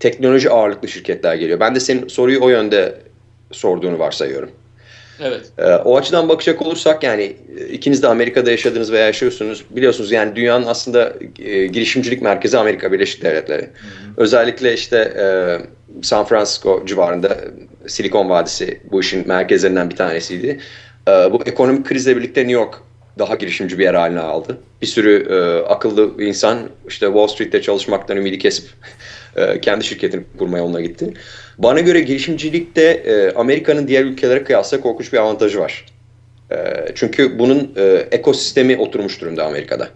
Teknoloji ağırlıklı şirketler geliyor. Ben de senin soruyu o yönde sorduğunu varsayıyorum. Evet. E, o açıdan bakacak olursak yani e, ikiniz de Amerika'da yaşadınız veya yaşıyorsunuz. Biliyorsunuz yani dünyanın aslında e, girişimcilik merkezi Amerika Birleşik Devletleri. Hı hı. Özellikle işte e, San Francisco civarında Silikon Vadisi bu işin merkezlerinden bir tanesiydi. E, bu ekonomik krizle birlikte New York daha girişimci bir yer haline aldı. Bir sürü e, akıllı insan işte Wall Street'te çalışmaktan ümidi kesip <laughs> e, kendi şirketini kurma yoluna gitti. Bana göre girişimcilikte e, Amerika'nın diğer ülkelere kıyasla korkunç bir avantajı var. E, çünkü bunun e, ekosistemi oturmuş durumda Amerika'da.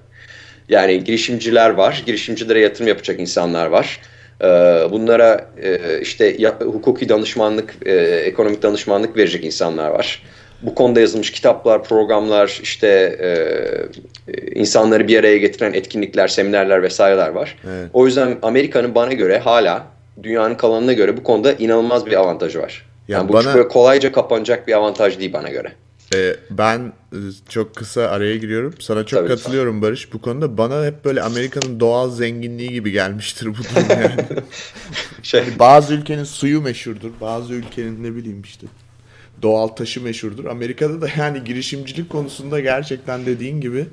Yani girişimciler var, girişimcilere yatırım yapacak insanlar var. E, bunlara e, işte hukuki danışmanlık, e, ekonomik danışmanlık verecek insanlar var bu konuda yazılmış kitaplar, programlar, işte e, insanları bir araya getiren etkinlikler, seminerler vesaireler var. Evet. O yüzden Amerika'nın bana göre hala dünyanın kalanına göre bu konuda inanılmaz bir avantajı var. Ya yani bu bana... böyle kolayca kapanacak bir avantaj değil bana göre. Ee, ben e, çok kısa araya giriyorum. Sana çok Tabii katılıyorum Barış bu konuda. Bana hep böyle Amerika'nın doğal zenginliği gibi gelmiştir bu durum yani. <laughs> şey. Yani bazı ülkenin suyu meşhurdur. Bazı ülkenin ne bileyim işte doğal taşı meşhurdur. Amerika'da da yani girişimcilik konusunda gerçekten dediğin gibi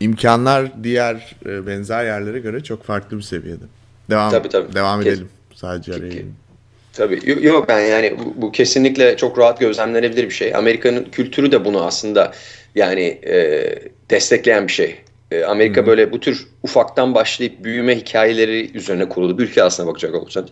imkanlar diğer e, benzer yerlere göre çok farklı bir seviyede. Devam tabii, tabii. devam Kes, edelim. Sadece araya. Tabii. Yok ben yani bu, bu kesinlikle çok rahat gözlemlenebilir bir şey. Amerika'nın kültürü de bunu aslında yani e, destekleyen bir şey. E, Amerika hmm. böyle bu tür ufaktan başlayıp büyüme hikayeleri üzerine kurulu bir ülke aslına bakacak olursanız.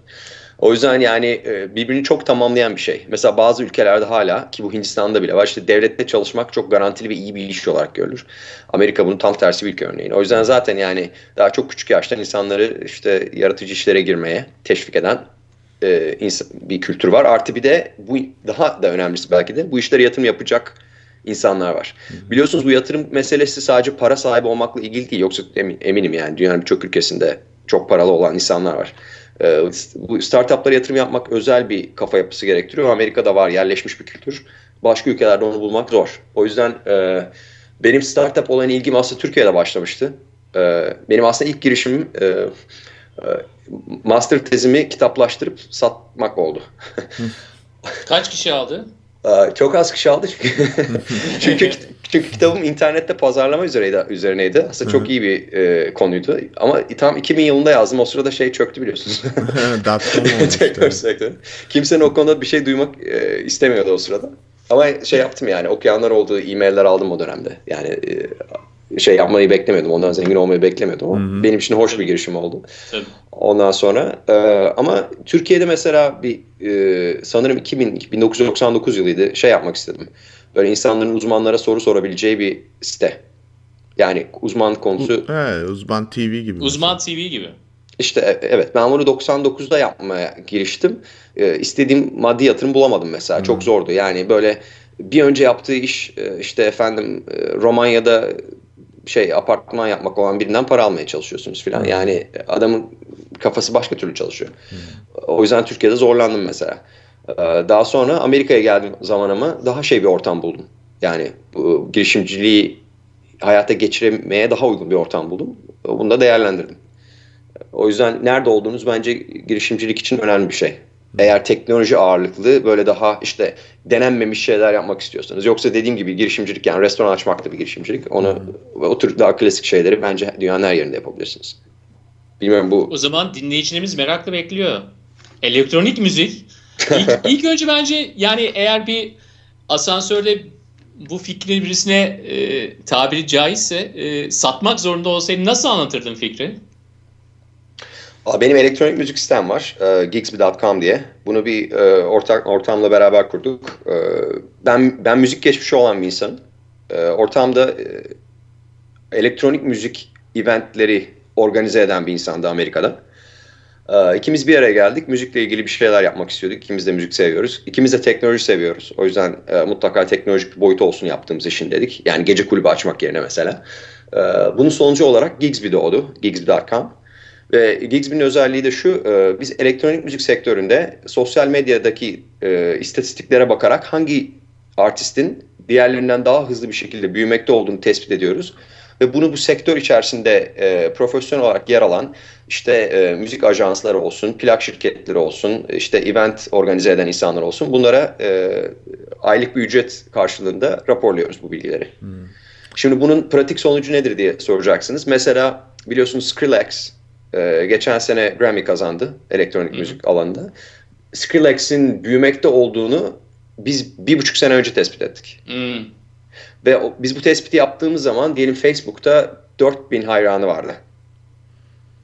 O yüzden yani e, birbirini çok tamamlayan bir şey. Mesela bazı ülkelerde hala ki bu Hindistan'da bile var işte devlette çalışmak çok garantili ve iyi bir iş olarak görülür. Amerika bunun tam tersi bir ülke örneğin. O yüzden zaten yani daha çok küçük yaştan insanları işte yaratıcı işlere girmeye teşvik eden e, bir kültür var. Artı bir de bu daha da önemlisi belki de bu işlere yatırım yapacak insanlar var. Biliyorsunuz bu yatırım meselesi sadece para sahibi olmakla ilgili değil. Yoksa eminim yani dünyanın birçok ülkesinde çok paralı olan insanlar var. Ee, bu startuplara yatırım yapmak özel bir kafa yapısı gerektiriyor. Amerika'da var yerleşmiş bir kültür. Başka ülkelerde onu bulmak zor. O yüzden e, benim startup olan ilgim aslında Türkiye'de başlamıştı. E, benim aslında ilk girişimim e, e, master tezimi kitaplaştırıp satmak oldu. Kaç kişi aldı? Çok az kişi aldı çünkü <laughs> çünkü, çünkü kitabım internette pazarlama üzerineydi. üzerineydi. Aslında çok iyi bir e, konuydu. Ama tam 2000 yılında yazdım. O sırada şey çöktü biliyorsunuz. <laughs> Sektör. <laughs> Kimsenin o konuda bir şey duymak e, istemiyordu o sırada. Ama şey yaptım yani okuyanlar olduğu e-mailler aldım o dönemde. Yani e, şey yapmayı beklemiyordum. Ondan zengin olmayı beklemiyordum. Ama Hı-hı. benim için hoş bir girişim oldu. Tabii. Ondan sonra e, ama Türkiye'de mesela bir e, sanırım 2000 1999 yılıydı. Şey yapmak istedim. Böyle insanların uzmanlara soru sorabileceği bir site. Yani uzman konusu. Evet, uzman TV gibi. Uzman TV gibi. İşte e, evet ben bunu 99'da yapmaya giriştim. E, istediğim maddi yatırım bulamadım mesela. Hmm. Çok zordu. Yani böyle bir önce yaptığı iş işte efendim Romanya'da şey apartman yapmak olan birinden para almaya çalışıyorsunuz filan. Hmm. Yani adamın kafası başka türlü çalışıyor. Hmm. O yüzden Türkiye'de zorlandım mesela. Ee, daha sonra Amerika'ya geldiğim zamanımı daha şey bir ortam buldum. Yani bu girişimciliği hayata geçirmeye daha uygun bir ortam buldum. Bunu da değerlendirdim. O yüzden nerede olduğunuz bence girişimcilik için önemli bir şey. Eğer teknoloji ağırlıklı böyle daha işte denenmemiş şeyler yapmak istiyorsanız. Yoksa dediğim gibi girişimcilik yani restoran açmak da bir girişimcilik. Onu hmm. o tür daha klasik şeyleri bence dünyanın her yerinde yapabilirsiniz. Bilmiyorum bu. O zaman dinleyicilerimiz merakla bekliyor. Elektronik müzik. İlk, <laughs> ilk önce bence yani eğer bir asansörde bu fikri birisine e, tabiri caizse e, satmak zorunda olsaydın nasıl anlatırdın fikri? Benim elektronik müzik sistem var. E, Gigsby.com diye. Bunu bir e, ortak ortamla beraber kurduk. E, ben ben müzik geçmişi olan bir insanım. E, ortamda e, elektronik müzik eventleri organize eden bir insandı Amerika'da. E, ikimiz bir araya geldik. Müzikle ilgili bir şeyler yapmak istiyorduk. İkimiz de müzik seviyoruz. İkimiz de teknoloji seviyoruz. O yüzden e, mutlaka teknolojik bir boyutu olsun yaptığımız işin dedik. Yani gece kulübü açmak yerine mesela. E, bunun sonucu olarak Gigsby doğdu. Gigsby.com. Ve Gigsby'nin özelliği de şu, e, biz elektronik müzik sektöründe sosyal medyadaki e, istatistiklere bakarak hangi artistin diğerlerinden daha hızlı bir şekilde büyümekte olduğunu tespit ediyoruz. Ve bunu bu sektör içerisinde e, profesyonel olarak yer alan işte e, müzik ajansları olsun, plak şirketleri olsun, işte event organize eden insanlar olsun bunlara e, aylık bir ücret karşılığında raporluyoruz bu bilgileri. Hmm. Şimdi bunun pratik sonucu nedir diye soracaksınız. Mesela biliyorsunuz Skrillex ee, geçen sene Grammy kazandı elektronik Hı-hı. müzik alanında. Skrillex'in büyümekte olduğunu biz bir buçuk sene önce tespit ettik. Hı. Ve o, biz bu tespiti yaptığımız zaman diyelim Facebook'ta 4000 hayranı vardı.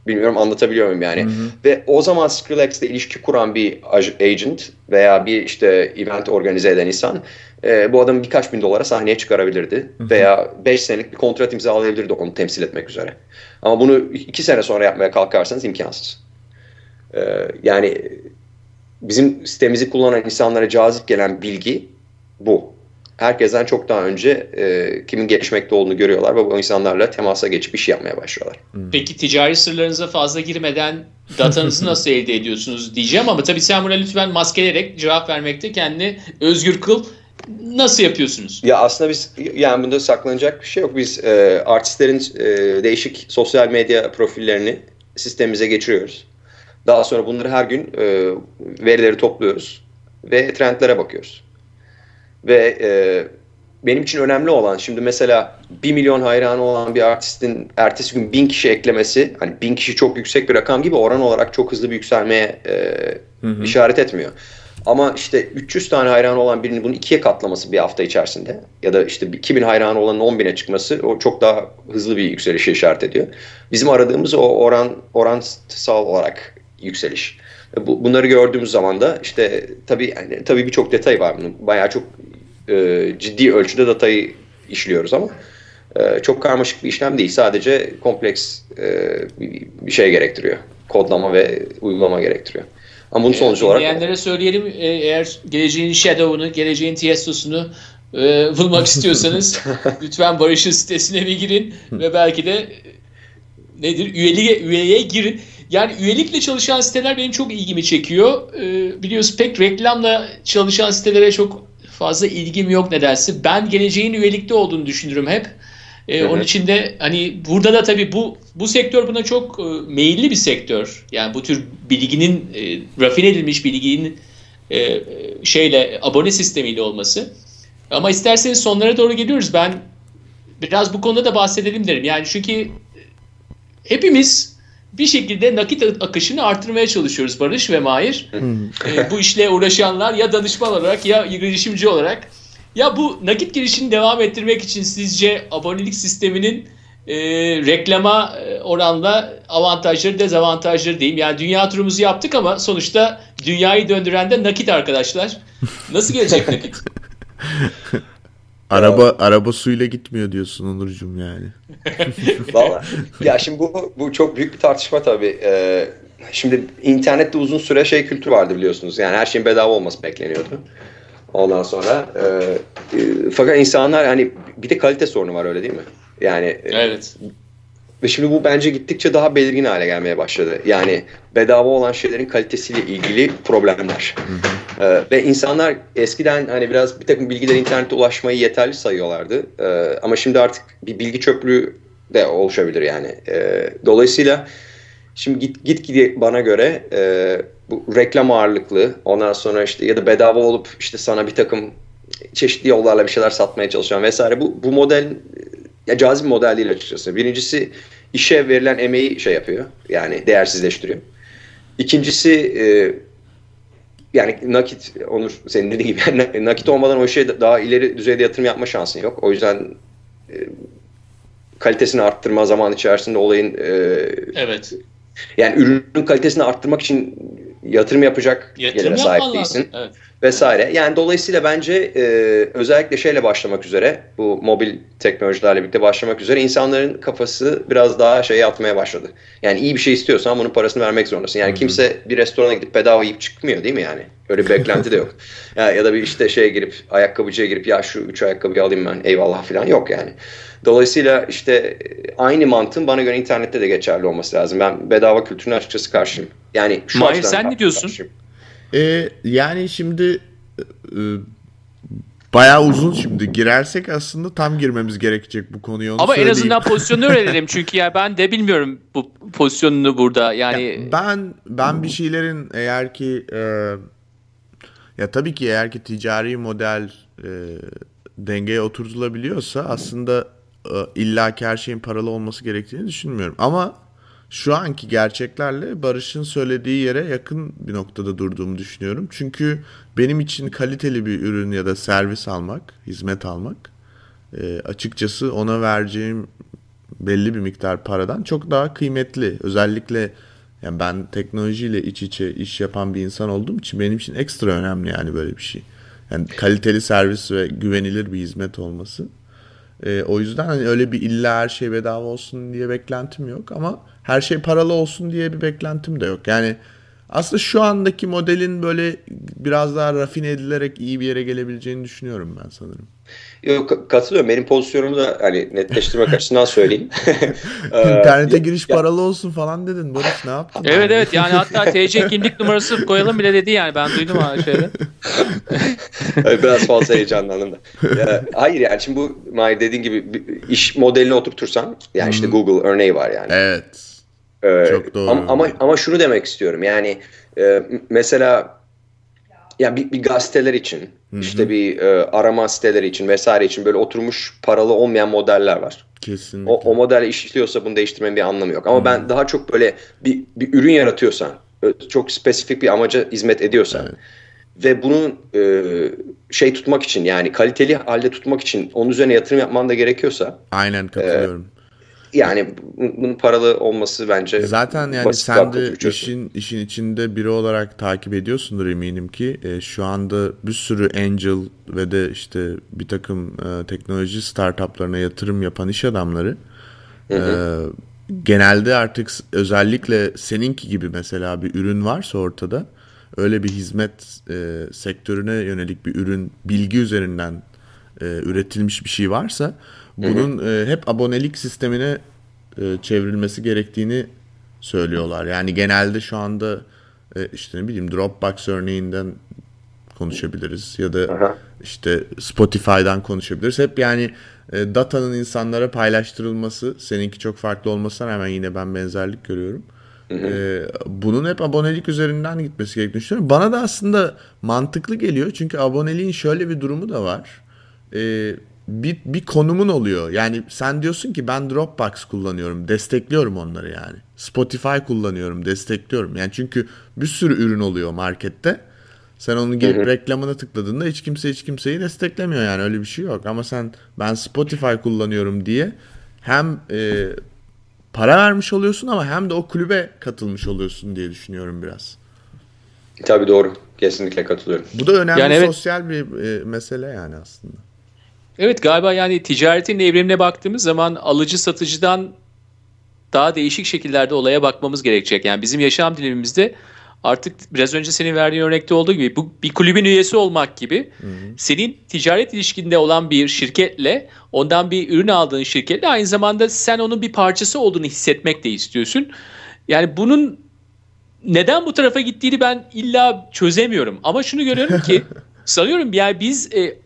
Bilmiyorum anlatabiliyor muyum yani. Hı hı. Ve o zaman Skrillex'le ilişki kuran bir agent veya bir işte event organize eden insan e, bu adamı birkaç bin dolara sahneye çıkarabilirdi. Hı hı. Veya 5 senelik bir kontrat imzalayabilirdi onu temsil etmek üzere. Ama bunu 2 sene sonra yapmaya kalkarsanız imkansız. E, yani bizim sitemizi kullanan insanlara cazip gelen bilgi bu herkesten çok daha önce e, kimin gelişmekte olduğunu görüyorlar ve bu insanlarla temasa geçip iş yapmaya başlıyorlar. Peki ticari sırlarınıza fazla girmeden datanızı <laughs> nasıl elde ediyorsunuz diyeceğim ama tabii sen buna lütfen maskeleyerek cevap vermekte kendini özgür kıl. Nasıl yapıyorsunuz? Ya aslında biz yani bunda saklanacak bir şey yok. Biz e, artistlerin e, değişik sosyal medya profillerini sistemimize geçiriyoruz. Daha sonra bunları her gün e, verileri topluyoruz ve trendlere bakıyoruz. Ve e, benim için önemli olan şimdi mesela 1 milyon hayranı olan bir artistin ertesi gün 1000 kişi eklemesi hani 1000 kişi çok yüksek bir rakam gibi oran olarak çok hızlı bir yükselmeye e, hı hı. işaret etmiyor. Ama işte 300 tane hayranı olan birinin bunu ikiye katlaması bir hafta içerisinde ya da işte 2000 hayranı olanın 10 bine çıkması o çok daha hızlı bir yükselişe işaret ediyor. Bizim aradığımız o oran oransal olarak yükseliş. Bu, bunları gördüğümüz zaman da işte tabii yani, tabii birçok detay var bunun. Bayağı çok e, ciddi ölçüde datayı işliyoruz ama e, çok karmaşık bir işlem değil. Sadece kompleks e, bir şey gerektiriyor. Kodlama ve uygulama gerektiriyor. Ama bunun sonucu olarak... Dinleyenlere söyleyelim e, eğer geleceğin Shadow'unu, geleceğin Tiesto'sunu e, bulmak <laughs> istiyorsanız lütfen Barış'ın sitesine bir girin ve belki de nedir üyeliğe, üyeliğe girin. Yani üyelikle çalışan siteler benim çok ilgimi çekiyor. E, biliyorsun pek reklamla çalışan sitelere çok fazla ilgim yok nedense. Ben geleceğin üyelikte olduğunu düşünürüm hep. E, onun için de hani burada da tabii bu bu sektör buna çok e, meyilli bir sektör. Yani bu tür bilginin e, rafine edilmiş bilginin e, şeyle abone sistemiyle olması. Ama isterseniz sonlara doğru geliyoruz. Ben biraz bu konuda da bahsedelim derim. Yani çünkü hepimiz bir şekilde nakit akışını artırmaya çalışıyoruz Barış ve Mahir. e, bu işle uğraşanlar ya danışman olarak ya girişimci olarak. Ya bu nakit girişini devam ettirmek için sizce abonelik sisteminin e, reklama e, oranla avantajları dezavantajları diyeyim. Yani dünya turumuzu yaptık ama sonuçta dünyayı döndüren de nakit arkadaşlar. Nasıl gelecek <laughs> nakit? Araba araba suyla gitmiyor diyorsun Onurcuğum yani. <laughs> Valla ya şimdi bu bu çok büyük bir tartışma tabii. Ee, şimdi internette uzun süre şey kültürü vardı biliyorsunuz. Yani her şeyin bedava olması bekleniyordu. Ondan sonra e, e, fakat insanlar hani bir de kalite sorunu var öyle değil mi? Yani e, evet. Ve şimdi bu bence gittikçe daha belirgin hale gelmeye başladı. Yani bedava olan şeylerin kalitesiyle ilgili problemler. Ee, ve insanlar eskiden hani biraz bir takım bilgiler internete ulaşmayı yeterli sayıyorlardı. Ee, ama şimdi artık bir bilgi çöplüğü de oluşabilir yani. Ee, dolayısıyla şimdi git git gidi bana göre e, bu reklam ağırlıklı ondan sonra işte ya da bedava olup işte sana bir takım çeşitli yollarla bir şeyler satmaya çalışan vesaire bu bu model ya cazip model değil açıkçası. Birincisi işe verilen emeği şey yapıyor. Yani değersizleştiriyor. İkincisi e, yani nakit Onur senin dediğin gibi <laughs> nakit olmadan o işe daha ileri düzeyde yatırım yapma şansın yok. O yüzden e, kalitesini arttırma zaman içerisinde olayın e, evet. Yani ürünün kalitesini arttırmak için yatırım yapacak yatırım gelire sahip değilsin. Evet vesaire. Yani dolayısıyla bence e, özellikle şeyle başlamak üzere bu mobil teknolojilerle birlikte başlamak üzere insanların kafası biraz daha şeye atmaya başladı. Yani iyi bir şey istiyorsan bunun parasını vermek zorundasın. Yani Hı-hı. kimse bir restorana gidip bedava yiyip çıkmıyor değil mi yani? Öyle bir beklenti de yok. <laughs> Ya, ya da bir işte şeye girip ayakkabıcıya girip ya şu üç ayakkabıyı alayım ben eyvallah falan yok yani. Dolayısıyla işte aynı mantığın bana göre internette de geçerli olması lazım. Ben bedava kültürüne açıkçası karşıyım. Yani şu Mahir sen ne diyorsun? Karşıyım. Ee, yani şimdi e, bayağı uzun şimdi. Girersek aslında tam girmemiz gerekecek bu konuya. Onu Ama söyleyeyim. en azından pozisyonu <laughs> öğrenelim. Çünkü ya ben de bilmiyorum bu pozisyonunu burada. Yani ya ben ben bir şeylerin eğer ki e, ya tabii ki eğer ki ticari model e, dengeye oturtulabiliyorsa aslında e, illaki her şeyin paralı olması gerektiğini düşünmüyorum. Ama şu anki gerçeklerle Barış'ın söylediği yere yakın bir noktada durduğumu düşünüyorum. Çünkü benim için kaliteli bir ürün ya da servis almak, hizmet almak e, açıkçası ona vereceğim belli bir miktar paradan çok daha kıymetli. Özellikle yani ben teknolojiyle iç içe iş yapan bir insan olduğum için benim için ekstra önemli yani böyle bir şey. Yani kaliteli servis ve güvenilir bir hizmet olması. E, o yüzden hani öyle bir illa her şey bedava olsun diye beklentim yok ama her şey paralı olsun diye bir beklentim de yok. Yani aslında şu andaki modelin böyle biraz daha rafine edilerek iyi bir yere gelebileceğini düşünüyorum ben sanırım. Yok katılıyorum. Benim pozisyonumu da hani netleştirmek <laughs> açısından söyleyeyim. <laughs> İnternete giriş paralı olsun falan dedin. Barış ne yaptın? Evet evet yani hatta TC kimlik numarası koyalım bile dedi yani ben duydum ha şeyde. <laughs> Biraz fazla heyecanlandım da. Ya, hayır yani şimdi bu Mahir dediğin gibi iş modeline oturtursan yani işte Google örneği var yani. Evet. Ee, Çok doğru. Ama, ama, ama şunu demek istiyorum yani e, mesela yani bir, bir gazeteler için Hı-hı. işte bir e, arama siteleri için vesaire için böyle oturmuş paralı olmayan modeller var. Kesinlikle. O, o model işliyorsa bunu değiştirmenin bir anlamı yok. Ama Hı-hı. ben daha çok böyle bir, bir ürün yaratıyorsan çok spesifik bir amaca hizmet ediyorsan evet. ve bunun e, şey tutmak için yani kaliteli halde tutmak için onun üzerine yatırım yapman da gerekiyorsa Aynen katılıyorum. E, yani bunun paralı olması bence zaten yani sen de işin işin içinde biri olarak takip ediyorsundur eminim ki e, şu anda bir sürü angel ve de işte bir takım e, teknoloji startuplarına yatırım yapan iş adamları hı hı. E, genelde artık özellikle seninki gibi mesela bir ürün varsa ortada öyle bir hizmet e, sektörüne yönelik bir ürün bilgi üzerinden e, üretilmiş bir şey varsa bunun E, hep abonelik sistemine e, çevrilmesi gerektiğini söylüyorlar. Yani genelde şu anda e, işte ne bileyim Dropbox örneğinden konuşabiliriz ya da Aha. işte Spotify'dan konuşabiliriz. Hep yani e, datanın insanlara paylaştırılması, seninki çok farklı olmasına rağmen yine ben benzerlik görüyorum. Hı hı. E, bunun hep abonelik üzerinden gitmesi gerektiğini düşünüyorum. Bana da aslında mantıklı geliyor çünkü aboneliğin şöyle bir durumu da var. E, bir, bir konumun oluyor. Yani sen diyorsun ki ben Dropbox kullanıyorum. Destekliyorum onları yani. Spotify kullanıyorum. Destekliyorum. Yani çünkü bir sürü ürün oluyor markette. Sen onun gelip hı hı. reklamına tıkladığında hiç kimse hiç kimseyi desteklemiyor yani öyle bir şey yok. Ama sen ben Spotify kullanıyorum diye hem e, para vermiş oluyorsun ama hem de o kulübe katılmış oluyorsun diye düşünüyorum biraz. Tabii doğru. Kesinlikle katılıyorum. Bu da önemli yani evet. sosyal bir e, mesele yani aslında. Evet galiba yani ticaretin evrimine baktığımız zaman alıcı satıcıdan daha değişik şekillerde olaya bakmamız gerekecek. Yani bizim yaşam dilimimizde artık biraz önce senin verdiğin örnekte olduğu gibi bu bir kulübün üyesi olmak gibi hı hı. senin ticaret ilişkinde olan bir şirketle ondan bir ürün aldığın şirketle aynı zamanda sen onun bir parçası olduğunu hissetmek de istiyorsun. Yani bunun neden bu tarafa gittiğini ben illa çözemiyorum ama şunu görüyorum ki <laughs> sanıyorum yani biz e,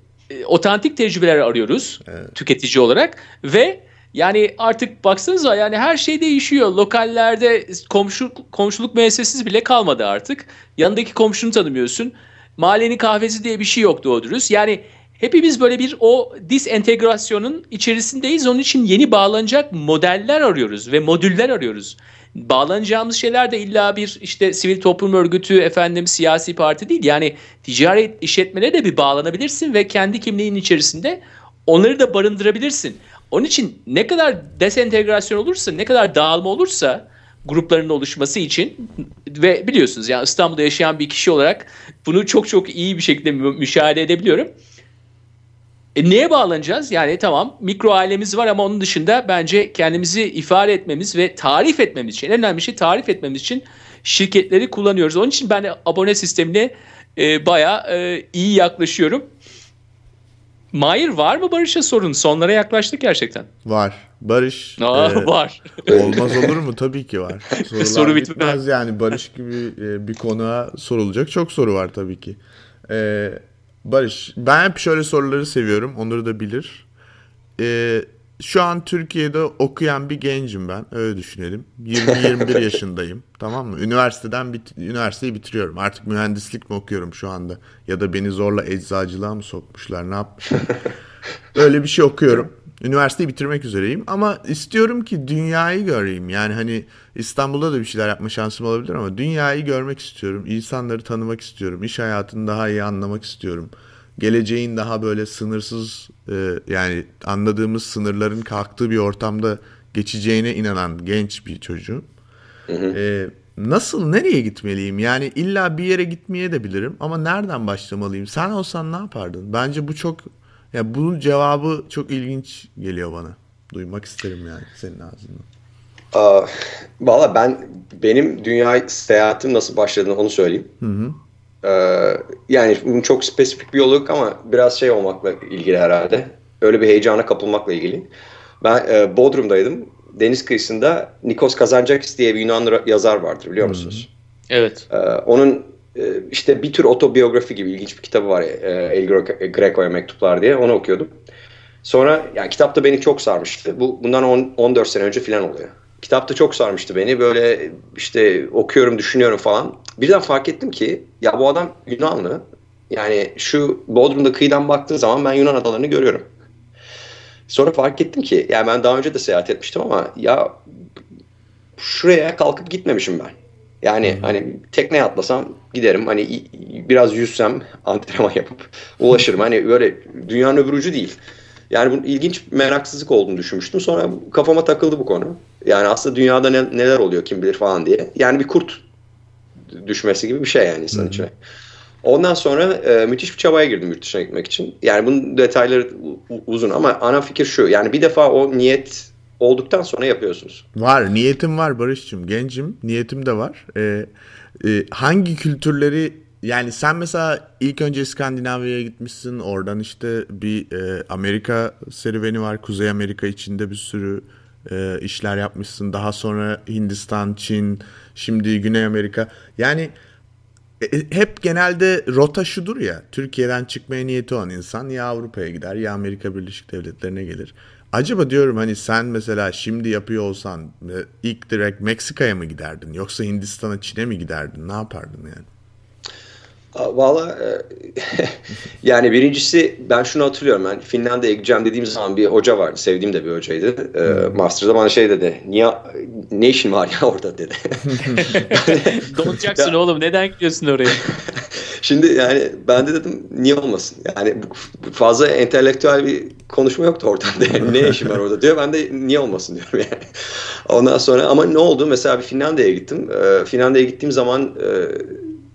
otantik tecrübeler arıyoruz evet. tüketici olarak ve yani artık baksanıza yani her şey değişiyor. Lokallerde komşu komşuluk müessesesi bile kalmadı artık. Yanındaki komşunu tanımıyorsun. Mahallenin kahvesi diye bir şey yok doğru dürüst. Yani hepimiz böyle bir o disentegrasyonun içerisindeyiz. Onun için yeni bağlanacak modeller arıyoruz ve modüller arıyoruz bağlanacağımız şeyler de illa bir işte sivil toplum örgütü efendim siyasi parti değil. Yani ticaret işletmene de bir bağlanabilirsin ve kendi kimliğin içerisinde onları da barındırabilirsin. Onun için ne kadar desentegrasyon olursa, ne kadar dağılma olursa grupların oluşması için ve biliyorsunuz yani İstanbul'da yaşayan bir kişi olarak bunu çok çok iyi bir şekilde müşahede edebiliyorum. E neye bağlanacağız? Yani tamam mikro ailemiz var ama onun dışında bence kendimizi ifade etmemiz ve tarif etmemiz için en önemli şey tarif etmemiz için şirketleri kullanıyoruz. Onun için ben de abone sistemine e, bayağı e, iyi yaklaşıyorum. Mahir var mı Barış'a sorun? Sonlara yaklaştık gerçekten. Var. Barış. Aa, e, <laughs> var. olmaz olur mu? Tabii ki var. <laughs> Sorular soru bitmez. yani. Barış gibi e, bir konuğa sorulacak çok soru var tabii ki. E, Barış, ben hep şöyle soruları seviyorum. Onları da bilir. Ee, şu an Türkiye'de okuyan bir gencim ben. Öyle düşünelim. 20-21 <laughs> yaşındayım. Tamam mı? Üniversiteden bit üniversiteyi bitiriyorum. Artık mühendislik mi okuyorum şu anda? Ya da beni zorla eczacılığa mı sokmuşlar? Ne yapmışlar? <laughs> Öyle bir şey okuyorum. Üniversiteyi bitirmek üzereyim ama istiyorum ki dünyayı göreyim. Yani hani İstanbul'da da bir şeyler yapma şansım olabilir ama dünyayı görmek istiyorum. İnsanları tanımak istiyorum. İş hayatını daha iyi anlamak istiyorum. Geleceğin daha böyle sınırsız e, yani anladığımız sınırların kalktığı bir ortamda geçeceğine inanan genç bir çocuğum. E, nasıl nereye gitmeliyim? Yani illa bir yere gitmeye de bilirim ama nereden başlamalıyım? Sen olsan ne yapardın? Bence bu çok ya bunun cevabı çok ilginç geliyor bana. Duymak isterim yani senin ağzından. Aa, Valla ben benim dünya seyahatim nasıl başladığını onu söyleyeyim. Hı hı. Ee, yani çok spesifik bir yolu yok ama biraz şey olmakla ilgili herhalde. Öyle bir heyecana kapılmakla ilgili. Ben e, Bodrum'daydım. Deniz kıyısında Nikos Kazantzakis diye bir Yunan yazar vardır biliyor musunuz? Evet. Ee, onun işte bir tür otobiyografi gibi ilginç bir kitabı var. E, El Greco'ya mektuplar diye. Onu okuyordum. Sonra yani kitapta beni çok sarmıştı. Bu bundan 10, 14 sene önce falan oluyor. Kitapta çok sarmıştı beni. Böyle işte okuyorum, düşünüyorum falan. Birden fark ettim ki ya bu adam Yunanlı. Yani şu Bodrum'da kıyıdan baktığın zaman ben Yunan adalarını görüyorum. Sonra fark ettim ki yani ben daha önce de seyahat etmiştim ama ya şuraya kalkıp gitmemişim ben. Yani hmm. hani tekneye atlasam giderim. Hani biraz yüzsem antrenman <laughs> yapıp ulaşırım. Hani böyle dünyanın öbür ucu değil. Yani bunun ilginç meraksızlık olduğunu düşünmüştüm. Sonra kafama takıldı bu konu. Yani aslında dünyada ne, neler oluyor kim bilir falan diye. Yani bir kurt düşmesi gibi bir şey yani insan içine. Ondan sonra e, müthiş bir çabaya girdim yurt dışına gitmek için. Yani bunun detayları uzun ama ana fikir şu. Yani bir defa o niyet olduktan sonra yapıyorsunuz. Var. Niyetim var Barış'cığım. Gencim. Niyetim de var. Ee, e, hangi kültürleri yani sen mesela ilk önce İskandinavya'ya gitmişsin. Oradan işte bir e, Amerika serüveni var. Kuzey Amerika içinde bir sürü e, işler yapmışsın. Daha sonra Hindistan, Çin, şimdi Güney Amerika. Yani e, e, hep genelde rota şudur ya. Türkiye'den çıkmaya niyeti olan insan ya Avrupa'ya gider ya Amerika Birleşik Devletleri'ne gelir. Acaba diyorum hani sen mesela şimdi yapıyor olsan e, ilk direkt Meksika'ya mı giderdin yoksa Hindistan'a Çin'e mi giderdin ne yapardın yani? Valla e, <laughs> yani birincisi ben şunu hatırlıyorum. Ben Finlandiya'ya gideceğim dediğim zaman bir hoca vardı. Sevdiğim de bir hocaydı. E, Master'da bana şey dedi. Niye, ne işin var ya orada dedi. <laughs> <laughs> Donacaksın oğlum neden gidiyorsun oraya? Şimdi yani ben de dedim niye olmasın? Yani fazla entelektüel bir konuşma yoktu ortamda. Yani <laughs> ne işim var orada diyor. Ben de niye olmasın diyorum yani. Ondan sonra ama ne oldu? Mesela bir Finlandiya'ya gittim. E, Finlandiya'ya gittiğim zaman e,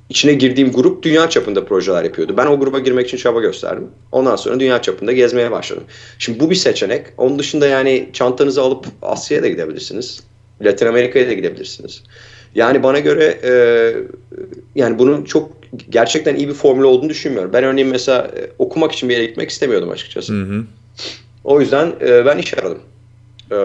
içine girdiğim grup dünya çapında projeler yapıyordu. Ben o gruba girmek için çaba gösterdim. Ondan sonra dünya çapında gezmeye başladım. Şimdi bu bir seçenek. Onun dışında yani çantanızı alıp Asya'ya da gidebilirsiniz. Latin Amerika'ya da gidebilirsiniz. Yani bana göre e, yani bunun çok gerçekten iyi bir formül olduğunu düşünmüyorum. Ben örneğin mesela e, okumak için bir yere gitmek istemiyordum açıkçası. Hı hı. O yüzden e, ben iş aradım. Ee,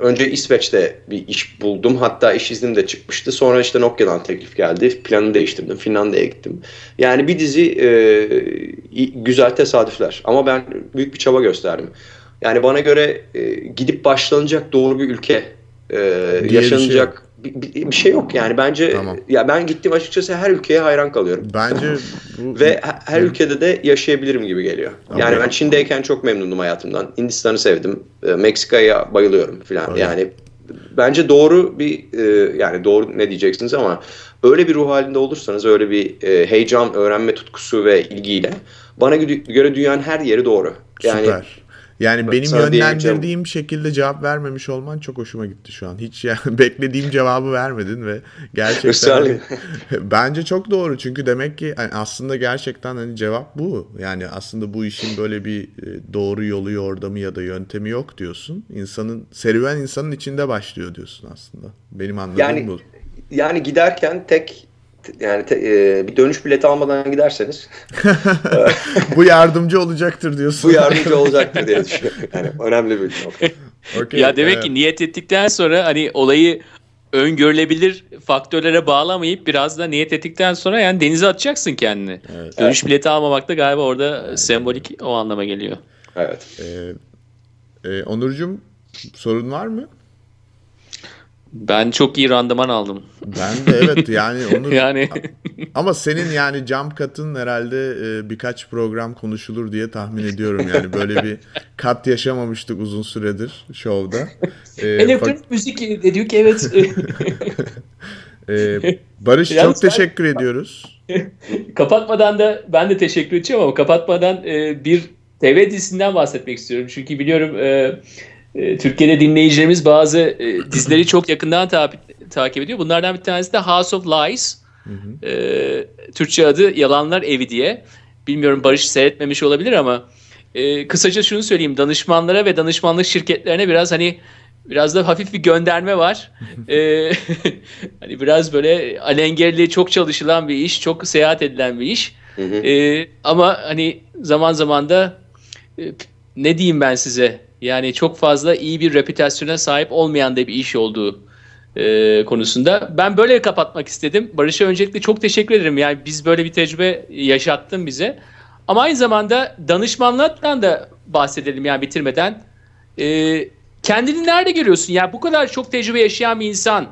önce İsveç'te bir iş buldum. Hatta iş iznim de çıkmıştı. Sonra işte Nokia'dan teklif geldi. Planı değiştirdim. Finlandiya'ya gittim. Yani bir dizi e, güzel tesadüfler. Ama ben büyük bir çaba gösterdim. Yani bana göre e, gidip başlanacak doğru bir ülke, e, yaşanacak bir, bir şey yok yani bence tamam. ya ben gittim açıkçası her ülkeye hayran kalıyorum. Bence bu, <laughs> ve her evet. ülkede de yaşayabilirim gibi geliyor. Tamam. Yani ben Çin'deyken çok memnundum hayatımdan. Hindistan'ı sevdim. E, Meksika'ya bayılıyorum falan. Yani bence doğru bir e, yani doğru ne diyeceksiniz ama öyle bir ruh halinde olursanız öyle bir e, heyecan, öğrenme tutkusu ve ilgiyle bana göre dünyanın her yeri doğru. Yani Süper. Yani benim yönlendirdiğim şekilde cevap vermemiş olman çok hoşuma gitti şu an. Hiç yani <laughs> beklediğim cevabı vermedin ve gerçekten hani, <laughs> bence çok doğru. Çünkü demek ki yani aslında gerçekten hani cevap bu. Yani aslında bu işin böyle bir e, doğru yolu yordamı ya da yöntemi yok diyorsun. İnsanın serüven insanın içinde başlıyor diyorsun aslında. Benim anladığım yani, bu. Yani giderken tek yani te, e, bir dönüş bileti almadan giderseniz <laughs> <laughs> bu yardımcı olacaktır diyorsun. bu yardımcı olacaktır diye düşünüyorum. Yani önemli bir nokta. <laughs> Okay, ya demek evet. ki niyet ettikten sonra hani olayı öngörülebilir faktörlere bağlamayıp biraz da niyet ettikten sonra yani denize atacaksın kendini. Evet. Dönüş bileti almamak da galiba orada evet. sembolik o anlama geliyor. Evet. Ee, e, Onurcuğum sorun var mı? Ben çok iyi randıman aldım. Ben de evet yani <laughs> onu yani ama senin yani cam katın herhalde e, birkaç program konuşulur diye tahmin ediyorum yani böyle bir kat yaşamamıştık uzun süredir şovda. Ee, Elektronik fa- müzik dedik evet. ee, <laughs> Barış Yalnız çok teşekkür ben, ediyoruz. <laughs> kapatmadan da ben de teşekkür edeceğim ama kapatmadan e, bir TV dizisinden bahsetmek istiyorum. Çünkü biliyorum e, e, Türkiye'de dinleyicilerimiz bazı e, dizileri çok yakından ta- takip ediyor. Bunlardan bir tanesi de House of Lies. Hı hı. E, Türkçe adı Yalanlar Evi diye. Bilmiyorum Barış seyretmemiş olabilir ama e, kısaca şunu söyleyeyim. Danışmanlara ve danışmanlık şirketlerine biraz hani Biraz da hafif bir gönderme var. ee, <laughs> hani biraz böyle alengerli çok çalışılan bir iş, çok seyahat edilen bir iş. Ee, ama hani zaman zaman da e, ne diyeyim ben size? Yani çok fazla iyi bir reputasyona sahip olmayan da bir iş olduğu e, konusunda. Ben böyle kapatmak istedim. Barış'a öncelikle çok teşekkür ederim. Yani biz böyle bir tecrübe yaşattın bize. Ama aynı zamanda danışmanlıktan da bahsedelim yani bitirmeden. E, kendini nerede görüyorsun? Yani bu kadar çok tecrübe yaşayan bir insan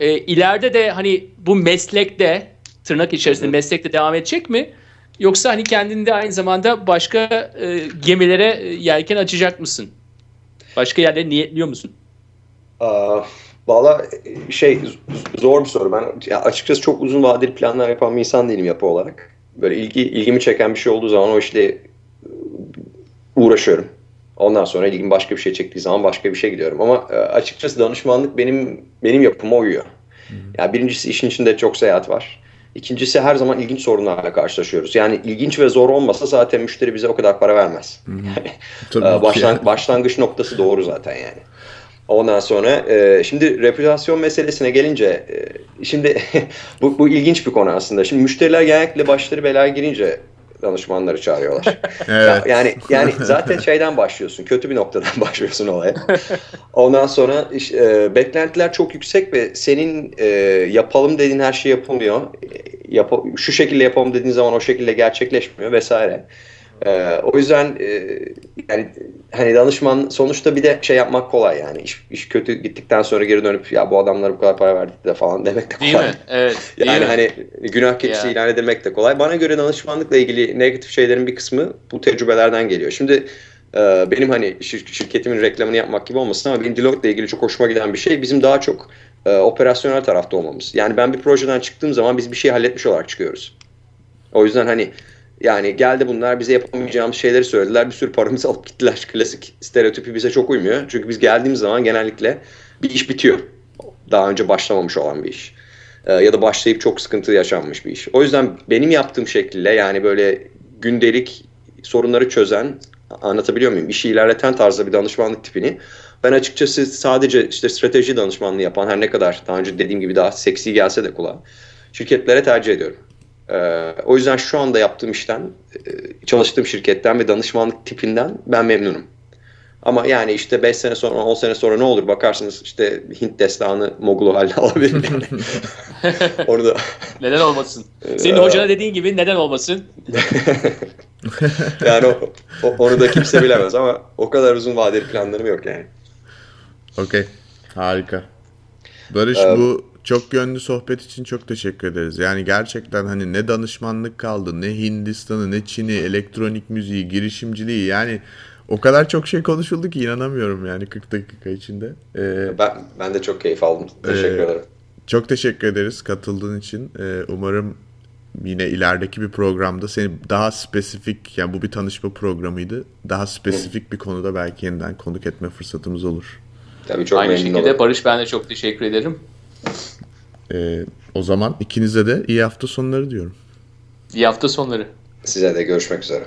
e, ileride de hani bu meslekte tırnak içerisinde meslekte devam edecek mi? Yoksa hani kendinde aynı zamanda başka e, gemilere e, yelken açacak mısın? Başka yerlere niyetliyor musun? Aa, Valla şey zor bir soru. Ben ya açıkçası çok uzun vadeli planlar yapan bir insan değilim yapı olarak. Böyle ilgi ilgimi çeken bir şey olduğu zaman o işle uğraşıyorum. Ondan sonra ilgim başka bir şey çektiği zaman başka bir şey gidiyorum. Ama e, açıkçası danışmanlık benim benim yapıma uyuyor. Hı. Yani birincisi işin içinde çok seyahat var. İkincisi her zaman ilginç sorunlarla karşılaşıyoruz. Yani ilginç ve zor olmasa zaten müşteri bize o kadar para vermez. Başlan, başlangıç noktası doğru zaten yani. Ondan sonra e, şimdi reputasyon meselesine gelince e, şimdi <laughs> bu, bu ilginç bir konu aslında. Şimdi müşteriler genellikle başları belaya girince danışmanları çağırıyorlar. <laughs> evet. Yani yani <laughs> zaten şeyden başlıyorsun. Kötü bir noktadan <laughs> başlıyorsun olaya. Ondan sonra e, beklentiler çok yüksek ve senin e, yapalım dediğin her şey yapılmıyor. E, yap şu şekilde yapalım dediğin zaman o şekilde gerçekleşmiyor vesaire. Ee, o yüzden e, yani hani danışman sonuçta bir de şey yapmak kolay yani iş, iş kötü gittikten sonra geri dönüp ya bu adamlara bu kadar para verdik de falan demek de kolay. Değil mi? Evet. <laughs> yani mi? hani günah keçisi yeah. ilan edilmek de kolay. Bana göre danışmanlıkla ilgili negatif şeylerin bir kısmı bu tecrübelerden geliyor. Şimdi e, benim hani şir şirketimin reklamını yapmak gibi olmasın ama benim Deloitte ile ilgili çok hoşuma giden bir şey bizim daha çok e, operasyonel tarafta olmamız. Yani ben bir projeden çıktığım zaman biz bir şey halletmiş olarak çıkıyoruz. O yüzden hani yani geldi bunlar bize yapamayacağımız şeyleri söylediler. Bir sürü paramızı <laughs> alıp gittiler. Klasik stereotipi bize çok uymuyor. Çünkü biz geldiğimiz zaman genellikle bir iş bitiyor. Daha önce başlamamış olan bir iş. Ee, ya da başlayıp çok sıkıntı yaşanmış bir iş. O yüzden benim yaptığım şekilde yani böyle gündelik sorunları çözen anlatabiliyor muyum? İşi ilerleten tarzda bir danışmanlık tipini ben açıkçası sadece işte strateji danışmanlığı yapan her ne kadar daha önce dediğim gibi daha seksi gelse de kulağa şirketlere tercih ediyorum. Ee, o yüzden şu anda yaptığım işten, e, çalıştığım şirketten ve danışmanlık tipinden ben memnunum. Ama yani işte 5 sene sonra 10 sene sonra ne olur bakarsınız işte Hint destanı Mogulu haline <laughs> alabilir. <laughs> Onu da... Neden olmasın? Senin ee, hocana dediğin gibi neden olmasın? <laughs> yani o, o, onu da kimse bilemez ama o kadar uzun vadeli planlarım yok yani. Okey. Harika. Barış um, bu çok yönlü sohbet için çok teşekkür ederiz. Yani gerçekten hani ne danışmanlık kaldı, ne Hindistan'ı, ne Çin'i, elektronik müziği, girişimciliği yani o kadar çok şey konuşuldu ki inanamıyorum yani 40 dakika içinde. Ee, ben ben de çok keyif aldım. Teşekkür e, ederim. Çok teşekkür ederiz katıldığın için. Ee, umarım yine ilerideki bir programda seni daha spesifik yani bu bir tanışma programıydı. Daha spesifik bir konuda belki yeniden konuk etme fırsatımız olur. Tabii çok Aynı şekilde olur. Barış ben de çok teşekkür ederim. Ee, o zaman ikinize de iyi hafta sonları diyorum. İyi hafta sonları. Size de görüşmek üzere.